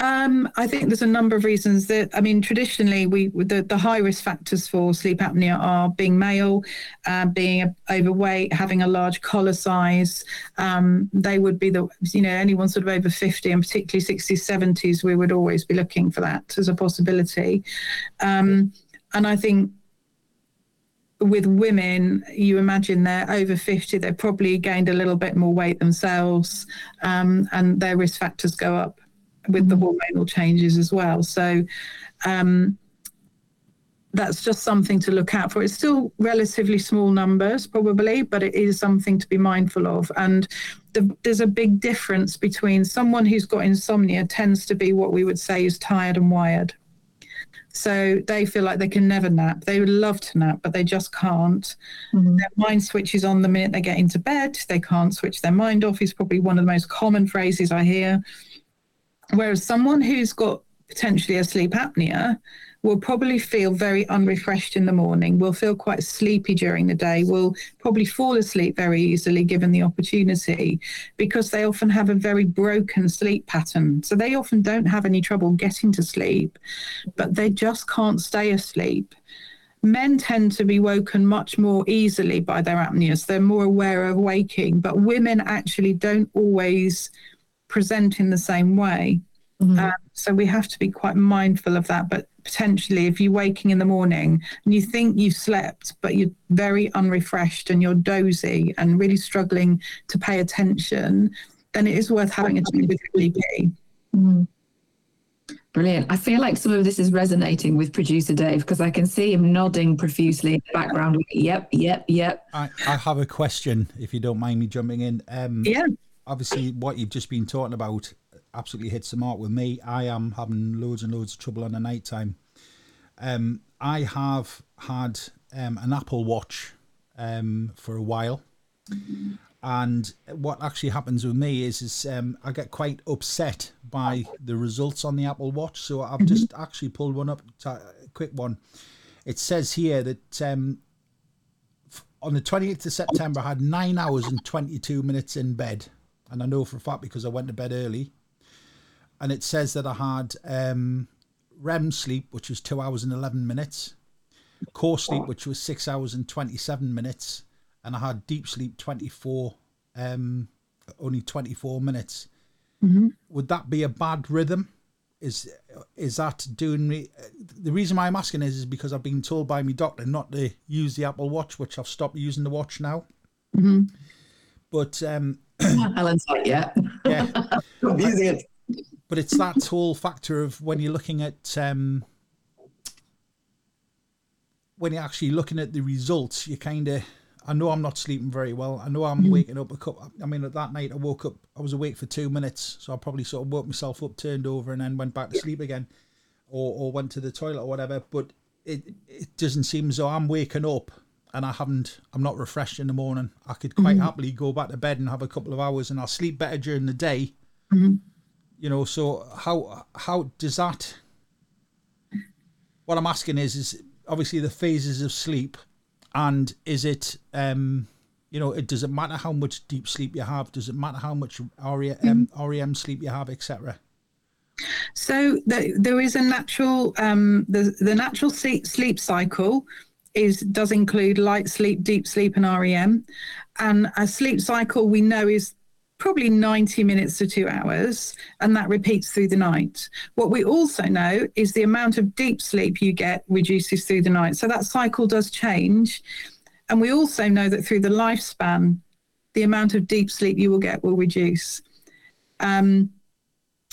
Um, I think there's a number of reasons that I mean traditionally we the, the high risk factors for sleep apnea are being male, uh, being overweight, having a large collar size. Um, they would be the you know anyone sort of over 50 and particularly 60s 70s we would always be looking for that as a possibility. Um, and I think with women, you imagine they're over 50, they've probably gained a little bit more weight themselves, um, and their risk factors go up with the hormonal changes as well. So um, that's just something to look out for. It's still relatively small numbers, probably, but it is something to be mindful of. And the, there's a big difference between someone who's got insomnia tends to be what we would say is tired and wired. So they feel like they can never nap. They would love to nap, but they just can't. Their mind switches on the minute they get into bed. They can't switch their mind off, is probably one of the most common phrases I hear. Whereas someone who's got potentially a sleep apnea will probably feel very unrefreshed in the morning, will feel quite sleepy during the day, will probably fall asleep very easily given the opportunity because they often have a very broken sleep pattern. So they often don't have any trouble getting to sleep, but they just can't stay asleep. Men tend to be woken much more easily by their apneas. They're more aware of waking, but women actually don't always present in the same way. Um, so we have to be quite mindful of that. But potentially, if you're waking in the morning and you think you've slept, but you're very unrefreshed and you're dozy and really struggling to pay attention, then it is worth having a chat with your GP. Brilliant. I feel like some of this is resonating with producer Dave because I can see him nodding profusely in the background. Yep, yep, yep. I, I have a question, if you don't mind me jumping in. Um, Yeah. Obviously, what you've just been talking about absolutely hits the mark with me. I am having loads and loads of trouble on the night time. Um, I have had um, an Apple Watch um, for a while. And what actually happens with me is, is um, I get quite upset by the results on the Apple Watch. So I've just actually pulled one up, t- a quick one. It says here that um, on the 28th of September, I had nine hours and 22 minutes in bed. And I know for a fact because I went to bed early. And it says that I had um, REM sleep, which was two hours and 11 minutes, core sleep, which was six hours and 27 minutes, and I had deep sleep 24, um, only 24 minutes. Would that be a bad rhythm? Is is that doing me? The reason why I'm asking is, is because I've been told by my doctor not to use the Apple Watch, which I've stopped using the watch now. But um, Helen's like, yeah. yeah, Stop using it. but it's that whole factor of when you're looking at um, when you're actually looking at the results, you kind of. I know I'm not sleeping very well. I know I'm waking up a couple. I mean, at that night I woke up. I was awake for two minutes, so I probably sort of woke myself up, turned over, and then went back to sleep again, or or went to the toilet or whatever. But it it doesn't seem as though I'm waking up and I haven't. I'm not refreshed in the morning. I could quite happily go back to bed and have a couple of hours, and I'll sleep better during the day. You know so how how does that what i'm asking is is obviously the phases of sleep and is it um you know it does it matter how much deep sleep you have? Does it matter how much rem rem sleep you have etc So the, there is a natural um, the the natural sleep, sleep cycle is does include light sleep, deep sleep, and REM. And a sleep cycle we know is probably 90 minutes to two hours, and that repeats through the night. What we also know is the amount of deep sleep you get reduces through the night. So that cycle does change. And we also know that through the lifespan, the amount of deep sleep you will get will reduce. Um,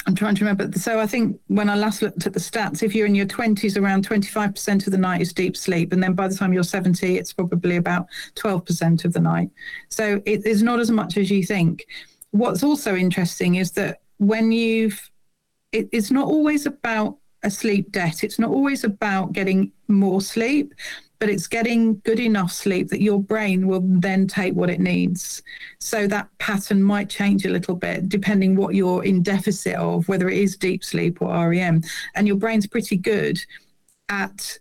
I'm trying to remember. So I think when I last looked at the stats, if you're in your 20s, around 25% of the night is deep sleep. And then by the time you're 70, it's probably about 12% of the night. So it is not as much as you think. What's also interesting is that when you've, it, it's not always about a sleep debt. It's not always about getting more sleep, but it's getting good enough sleep that your brain will then take what it needs. So that pattern might change a little bit depending what you're in deficit of, whether it is deep sleep or REM. And your brain's pretty good at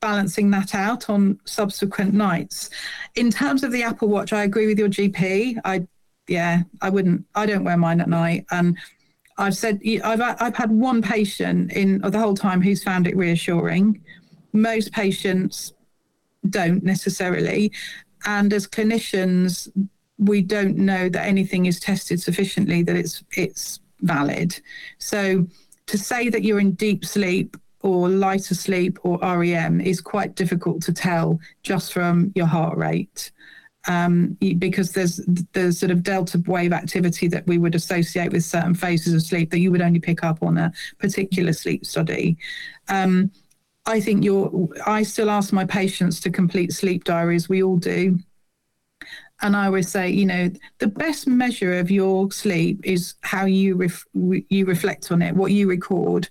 balancing that out on subsequent nights. In terms of the Apple Watch, I agree with your GP. I yeah, I wouldn't. I don't wear mine at night, and I've said I've I've had one patient in the whole time who's found it reassuring. Most patients don't necessarily, and as clinicians, we don't know that anything is tested sufficiently that it's it's valid. So to say that you're in deep sleep or lighter sleep or REM is quite difficult to tell just from your heart rate. Um, because there's the sort of delta wave activity that we would associate with certain phases of sleep that you would only pick up on a particular sleep study. Um, I think you're. I still ask my patients to complete sleep diaries. We all do. And I always say, you know, the best measure of your sleep is how you ref- you reflect on it, what you record.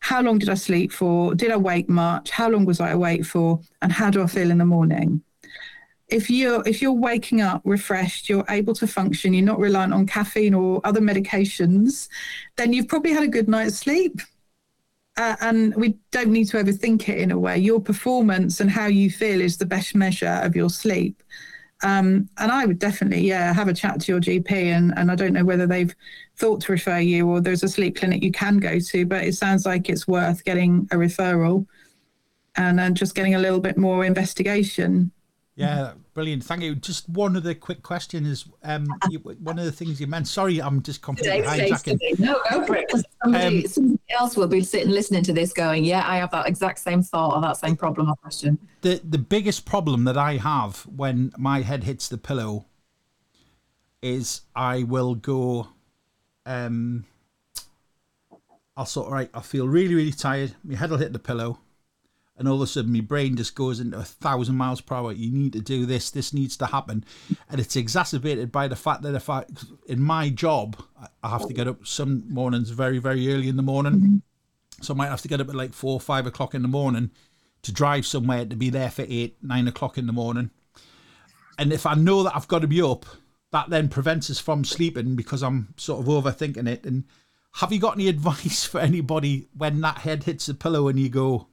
How long did I sleep for? Did I wake much? How long was I awake for? And how do I feel in the morning? If you're if you're waking up refreshed, you're able to function, you're not reliant on caffeine or other medications, then you've probably had a good night's sleep. Uh, and we don't need to overthink it in a way. Your performance and how you feel is the best measure of your sleep. Um, and I would definitely, yeah, have a chat to your GP. And, and I don't know whether they've thought to refer you or there's a sleep clinic you can go to, but it sounds like it's worth getting a referral and then just getting a little bit more investigation. Yeah, brilliant. Thank you. Just one other quick question is um, you, one of the things you meant. Sorry, I'm just completely Today, today's hijacking. today. No, go for it. 'cause Somebody, Um, somebody else will be sitting listening to this going, yeah, I have that exact same thought or that same problem or question. the the biggest problem that I have when my head hits the pillow is I will go um I'll sort of right I feel really really tired my head will hit the pillow and all of a sudden my brain just goes into a thousand miles per hour you need to do this this needs to happen and it's exacerbated by the fact that if I in my job I- have to get up some mornings very very early in the morning so I might have to get up at like four five o'clock in the morning to drive somewhere to be there for eight, nine o'clock in the morning. And if I know that I've got to be up, that then prevents us from sleeping because I'm sort of overthinking it. And have you got any advice for anybody when that head hits the pillow and you go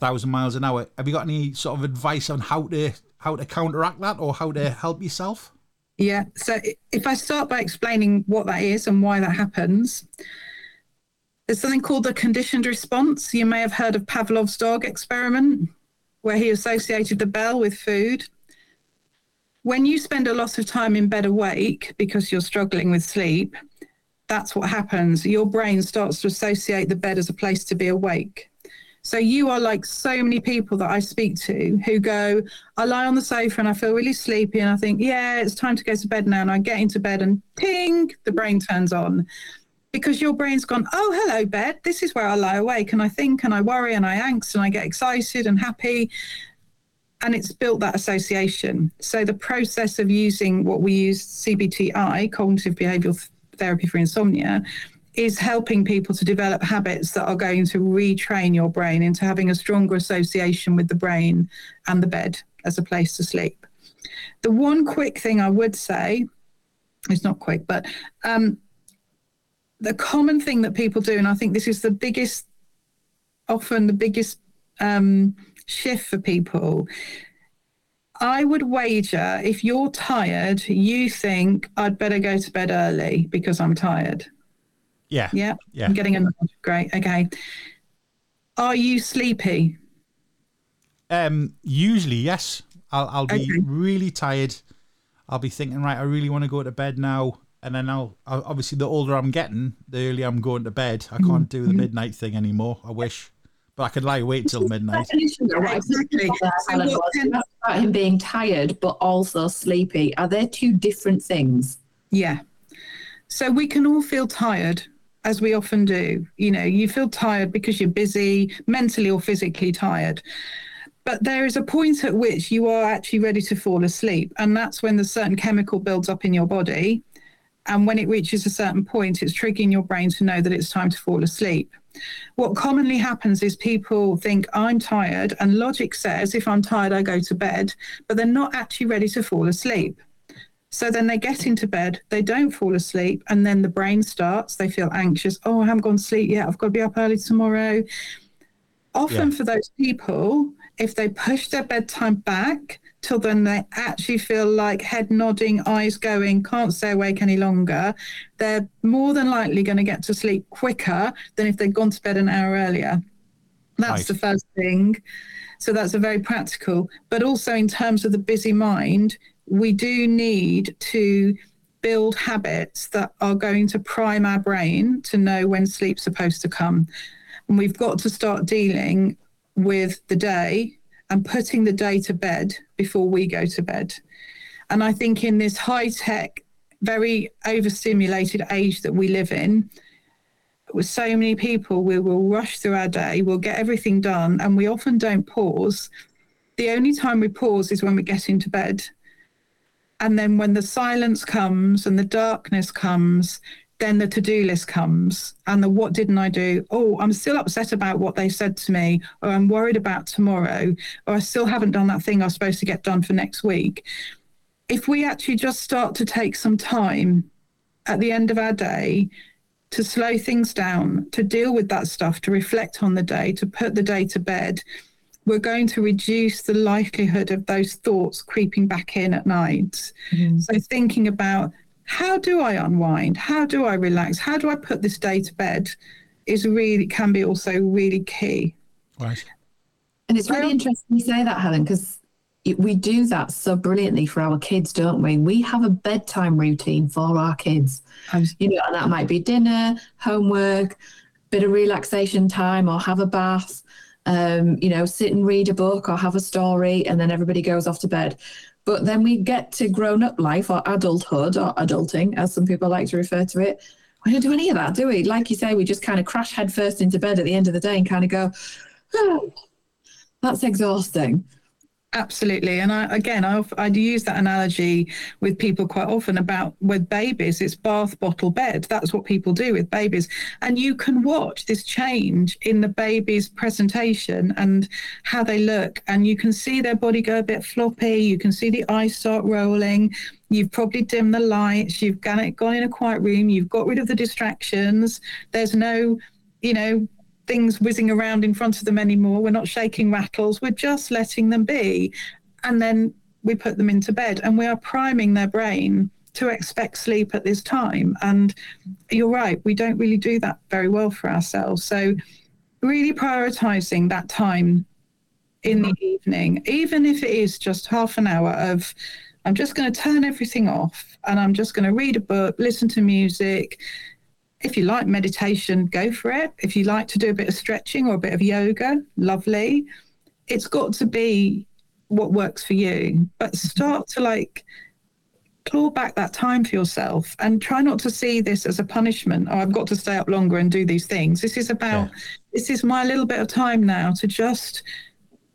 thousand miles an hour? Have you got any sort of advice on how to how to counteract that or how to help yourself? Yeah. So if I start by explaining what that is and why that happens, there's something called the conditioned response. You may have heard of Pavlov's dog experiment, where he associated the bell with food. When you spend a lot of time in bed awake because you're struggling with sleep, that's what happens. Your brain starts to associate the bed as a place to be awake. So you are like so many people that I speak to who go, I lie on the sofa and I feel really sleepy and I think, yeah, it's time to go to bed now. And I get into bed and ping, the brain turns on because your brain's gone, oh, hello, bed. This is where I lie awake and I think and I worry and I angst and I get excited and happy. And it's built that association. So the process of using what we use CBTI, cognitive behavioral therapy for insomnia, is helping people to develop habits that are going to retrain your brain into having a stronger association with the brain and the bed as a place to sleep. The one quick thing I would say, it's not quick, but um, the common thing that people do, and I think this is the biggest, often the biggest um, shift for people. I would wager if you're tired, you think I'd better go to bed early because I'm tired. Yeah. Yeah. Yeah. I'm getting a nod. Great. Okay. Are you sleepy? Um, usually, yes. I'll I'll be Okay. really tired. I'll be thinking, right, I really want to go to bed now, and then I'll, I'll obviously the older I'm getting, the earlier I'm going to bed. I can't do the midnight thing anymore. I wish, but I could lie awake till midnight. Definition I said Exactly. before So Alan, what was can- about him being tired but also sleepy. Are they two different things? Yeah. So we can all feel tired, as we often do. You know, you feel tired because you're busy, mentally or physically tired. But there is a point at which you are actually ready to fall asleep. And that's when the certain chemical builds up in your body. And when it reaches a certain point, it's triggering your brain to know that it's time to fall asleep. What commonly happens is people think, I'm tired, and logic says, if I'm tired, I go to bed, but they're not actually ready to fall asleep. So then they get into bed, they don't fall asleep, and then the brain starts. They feel anxious. Oh, I haven't gone to sleep yet. I've got to be up early tomorrow. Often Yeah. for those people, if they push their bedtime back, till then they actually feel like head nodding, eyes going, can't stay awake any longer, they're more than likely going to get to sleep quicker than if they'd gone to bed an hour earlier. That's the first thing. So that's a very practical. But also in terms of the busy mind, we do need to build habits that are going to prime our brain to know when sleep's supposed to come. And we've got to start dealing with the day and putting the day to bed before we go to bed. And I think in this high tech, very overstimulated age that we live in, with so many people, we will rush through our day, we'll get everything done, and we often don't pause. The only time we pause is when we get into bed. And then when the silence comes and the darkness comes, then the to do list comes and the what didn't I do? Oh, I'm still upset about what they said to me, or I'm worried about tomorrow, or I still haven't done that thing I was supposed to get done for next week. If we actually just start to take some time at the end of our day to slow things down, to deal with that stuff, to reflect on the day, to put the day to bed, we're going to reduce the likelihood of those thoughts creeping back in at night. Mm-hmm. So, thinking about how do I unwind? How do I relax? How do I put this day to bed is really, can be also really key. Right. And it's really interesting you say that, Helen, because we do that so brilliantly for our kids, don't we? We have a bedtime routine for our kids. You know, and that might be dinner, homework, bit of relaxation time, or have a bath. Um, you know, sit and read a book or have a story, and then everybody goes off to bed. But then we get to grown up life or adulthood or adulting, as some people like to refer to it. We don't do any of that, do we? Like you say, we just kind of crash headfirst into bed at the end of the day and kind of go, oh, that's exhausting. Absolutely. And I, again, I, I use that analogy with people quite often about with babies, it's bath, bottle, bed. That's what people do with babies. And you can watch this change in the baby's presentation and how they look. And you can see their body go a bit floppy. You can see the eyes start rolling. You've probably dimmed the lights. You've gone, gone in a quiet room. You've got rid of the distractions. There's no, you know, things whizzing around in front of them anymore. We're not shaking rattles. We're just letting them be. And then we put them into bed and we are priming their brain to expect sleep at this time. And you're right, we don't really do that very well for ourselves. So, really prioritizing that time in the evening, even if it is just half an hour of, I'm just going to turn everything off and I'm just going to read a book, listen to music, if you like meditation, go for it. If you like to do a bit of stretching or a bit of yoga, lovely. It's got to be what works for you. But start to like claw back that time for yourself and try not to see this as a punishment. Oh, I've got to stay up longer and do these things. This is about, this is my little bit of time now to just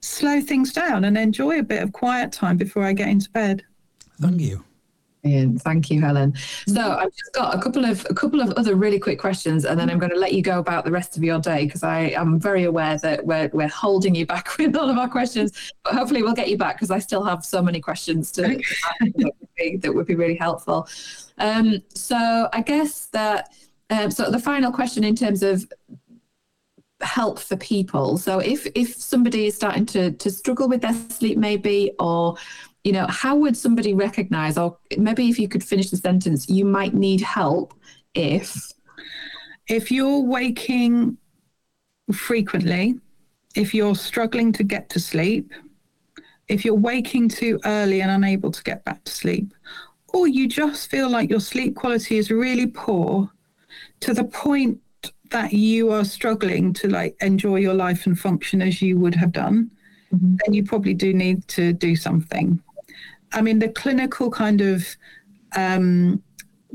slow things down and enjoy a bit of quiet time before I get into bed. Thank you. Brilliant. Thank you, Helen. So I've just got a couple of a couple of other really quick questions, and then I'm going to let you go about the rest of your day because I am very aware that we're we're holding you back with all of our questions, but hopefully we'll get you back because I still have so many questions to that, would be, that would be really helpful. Um, so I guess that um, so the final question in terms of help for people. So if if somebody is starting to to struggle with their sleep, maybe or you know, how would somebody recognize, or maybe if you could finish the sentence, you might need help if. If you're waking frequently, if you're struggling to get to sleep, if you're waking too early and unable to get back to sleep, or you just feel like your sleep quality is really poor to the point that you are struggling to like enjoy your life and function as you would have done, Mhm. then you probably do need to do something. I mean, the clinical kind of um,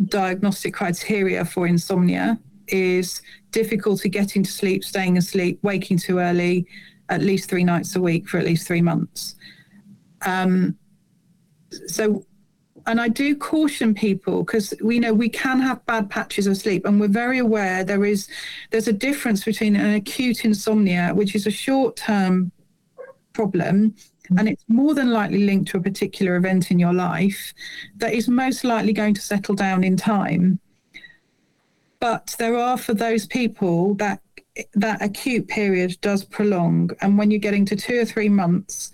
diagnostic criteria for insomnia is difficulty getting to sleep, staying asleep, waking too early, at least three nights a week for at least three months. Um, so, and I do caution people because we know we can have bad patches of sleep, and we're very aware there is there's a difference between an acute insomnia, which is a short term problem, and it's more than likely linked to a particular event in your life that is most likely going to settle down in time. But there are for those people that that acute period does prolong, and when you're getting to two or three months,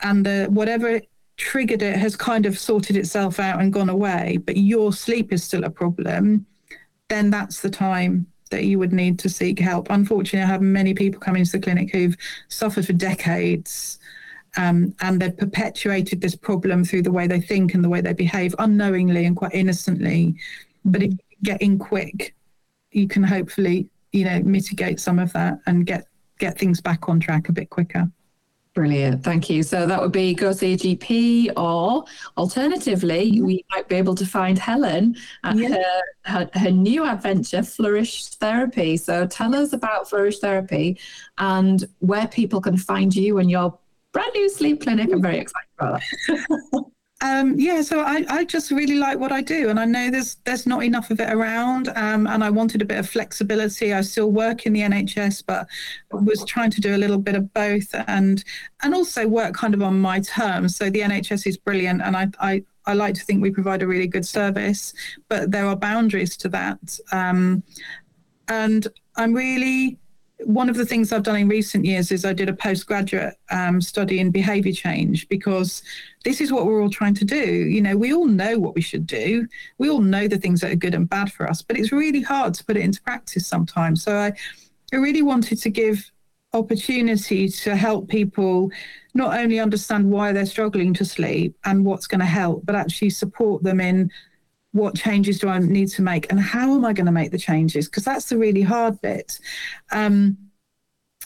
and the whatever triggered it has kind of sorted itself out and gone away, but your sleep is still a problem, then that's the time that you would need to seek help. Unfortunately, I have many people coming to the clinic who've suffered for decades. Um, and they've perpetuated this problem through the way they think and the way they behave unknowingly and quite innocently. But if you get in quick, you can hopefully, you know, mitigate some of that and get get things back on track a bit quicker. Brilliant, thank you. So that would be go see a GP, or alternatively, we might be able to find Helen at Yeah. her, her her new adventure, Flourish Therapy. So tell us about Flourish Therapy and where people can find you and your brand new sleep clinic. I'm very excited about that. Um, yeah, so I, I just really like what I do, and I know there's there's not enough of it around, um, and I wanted a bit of flexibility. I still work in the NHS, but was trying to do a little bit of both, and and also work kind of on my terms. So the NHS is brilliant, and I I, I like to think we provide a really good service, but there are boundaries to that, um, and I'm really one of the things I've done in recent years is I did a postgraduate um, study in behaviour change because this is what we're all trying to do. You know, we all know what we should do. We all know the things that are good and bad for us, but it's really hard to put it into practice sometimes. So I, I really wanted to give opportunity to help people not only understand why they're struggling to sleep and what's going to help, but actually support them in what changes do I need to make and how am I going to make the changes? Because that's the really hard bit. Um,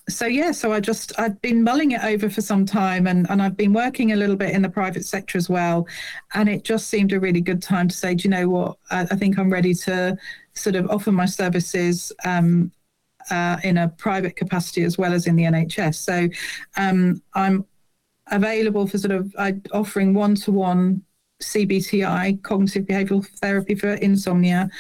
so yeah, so I just I've been mulling it over for some time, and and I've been working a little bit in the private sector as well, and it just seemed a really good time to say, do you know what? I, I think I'm ready to sort of offer my services. Um, uh, in a private capacity as well as in the NHS. So um, I'm available for sort of uh, offering one-to-one CBTI, cognitive behavioral therapy for insomnia,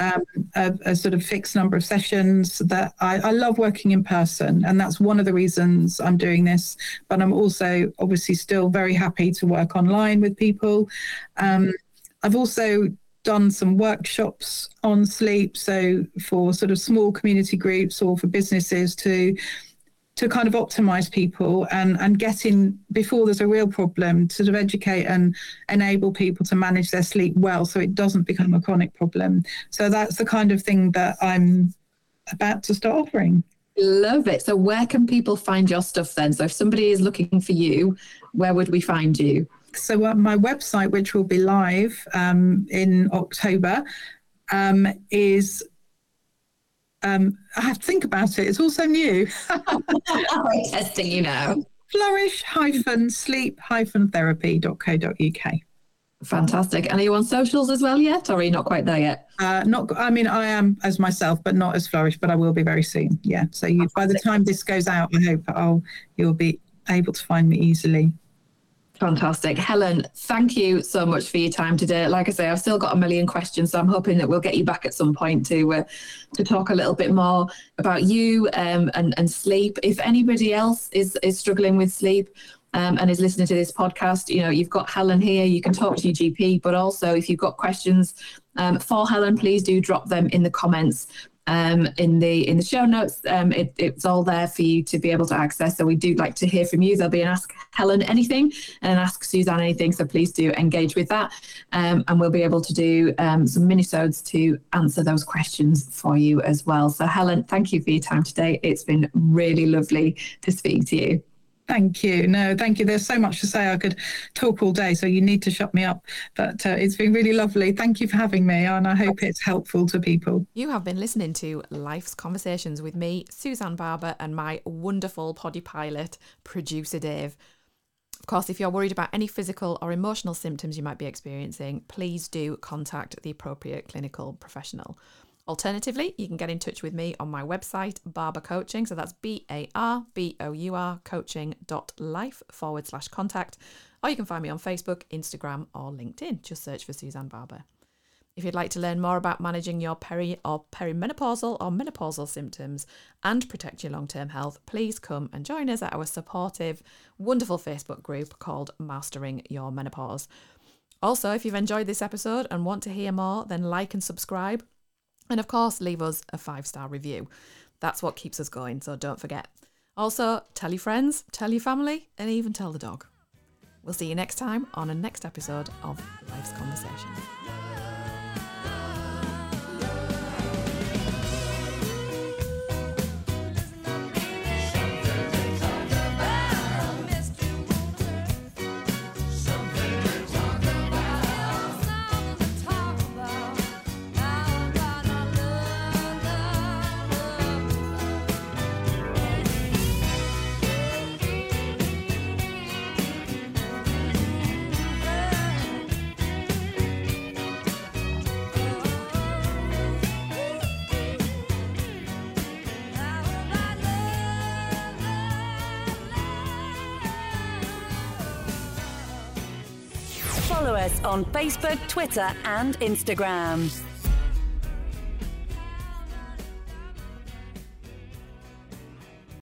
um, a, a sort of fixed number of sessions. That I, I love working in person, and that's one of the reasons I'm doing this. But I'm also obviously still very happy to work online with people. Um, I've also done some workshops on sleep, so for sort of small community groups or for businesses to to kind of optimize people and and get in before there's a real problem to sort of educate and enable people to manage their sleep well so it doesn't become a chronic problem so that's the kind of thing that i'm about to start offering Love it. So where can people find your stuff then? So if somebody is looking for you, where would we find you? so uh, my website which will be live um, in october um, is um, i have to think about it it's also new testing you now. flourish-sleep-therapy.co.uk Fantastic. And are you on socials as well yet, or are you not quite there yet? Uh, not, I mean, I am as myself, but not as Flourish. But I will be very soon. Yeah. So you, by the time this goes out, I hope I'll you'll be able to find me easily. Fantastic. Helen, thank you so much for your time today. Like I say, I've still got a million questions, so I'm hoping that we'll get you back at some point to uh, to talk a little bit more about you um, and and sleep. If anybody else is is struggling with sleep um, and is listening to this podcast, you know, you've got Helen here. You can talk to your GP, but also if you've got questions um, for Helen, please do drop them in the comments um, in the in the show notes. Um, it, it's all there for you to be able to access. So we do like to hear from you. There'll be an Ask Helen Anything and an Ask Suzanne Anything. So please do engage with that, um, and we'll be able to do um, some minisodes to answer those questions for you as well. So Helen, thank you for your time today. It's been really lovely to speak to you. Thank you. No, thank you. There's so much to say. I could talk all day, so you need to shut me up. But uh, it's been really lovely. Thank you for having me, and I hope it's helpful to people. You have been listening to Life's Conversations with me, Suzanne Barbour, and my wonderful poddy pilot, producer Dave. Of course, if you're worried about any physical or emotional symptoms you might be experiencing, please do contact the appropriate clinical professional. Alternatively, you can get in touch with me on my website, Barbour Coaching. So that's B A R B O U R coaching.life forward slash contact. Or you can find me on Facebook, Instagram, or LinkedIn. Just search for Suzanne Barbour. If you'd like to learn more about managing your peri or perimenopausal or menopausal symptoms and protect your long term health, please come and join us at our supportive, wonderful Facebook group called Mastering Your Menopause. Also, if you've enjoyed this episode and want to hear more, then like and subscribe. And of course, leave us a five star review. That's what keeps us going, so don't forget. Also, tell your friends, tell your family, and even tell the dog. We'll see you next time on a next episode of Life's Conversation. Us on Facebook, Twitter, and Instagram.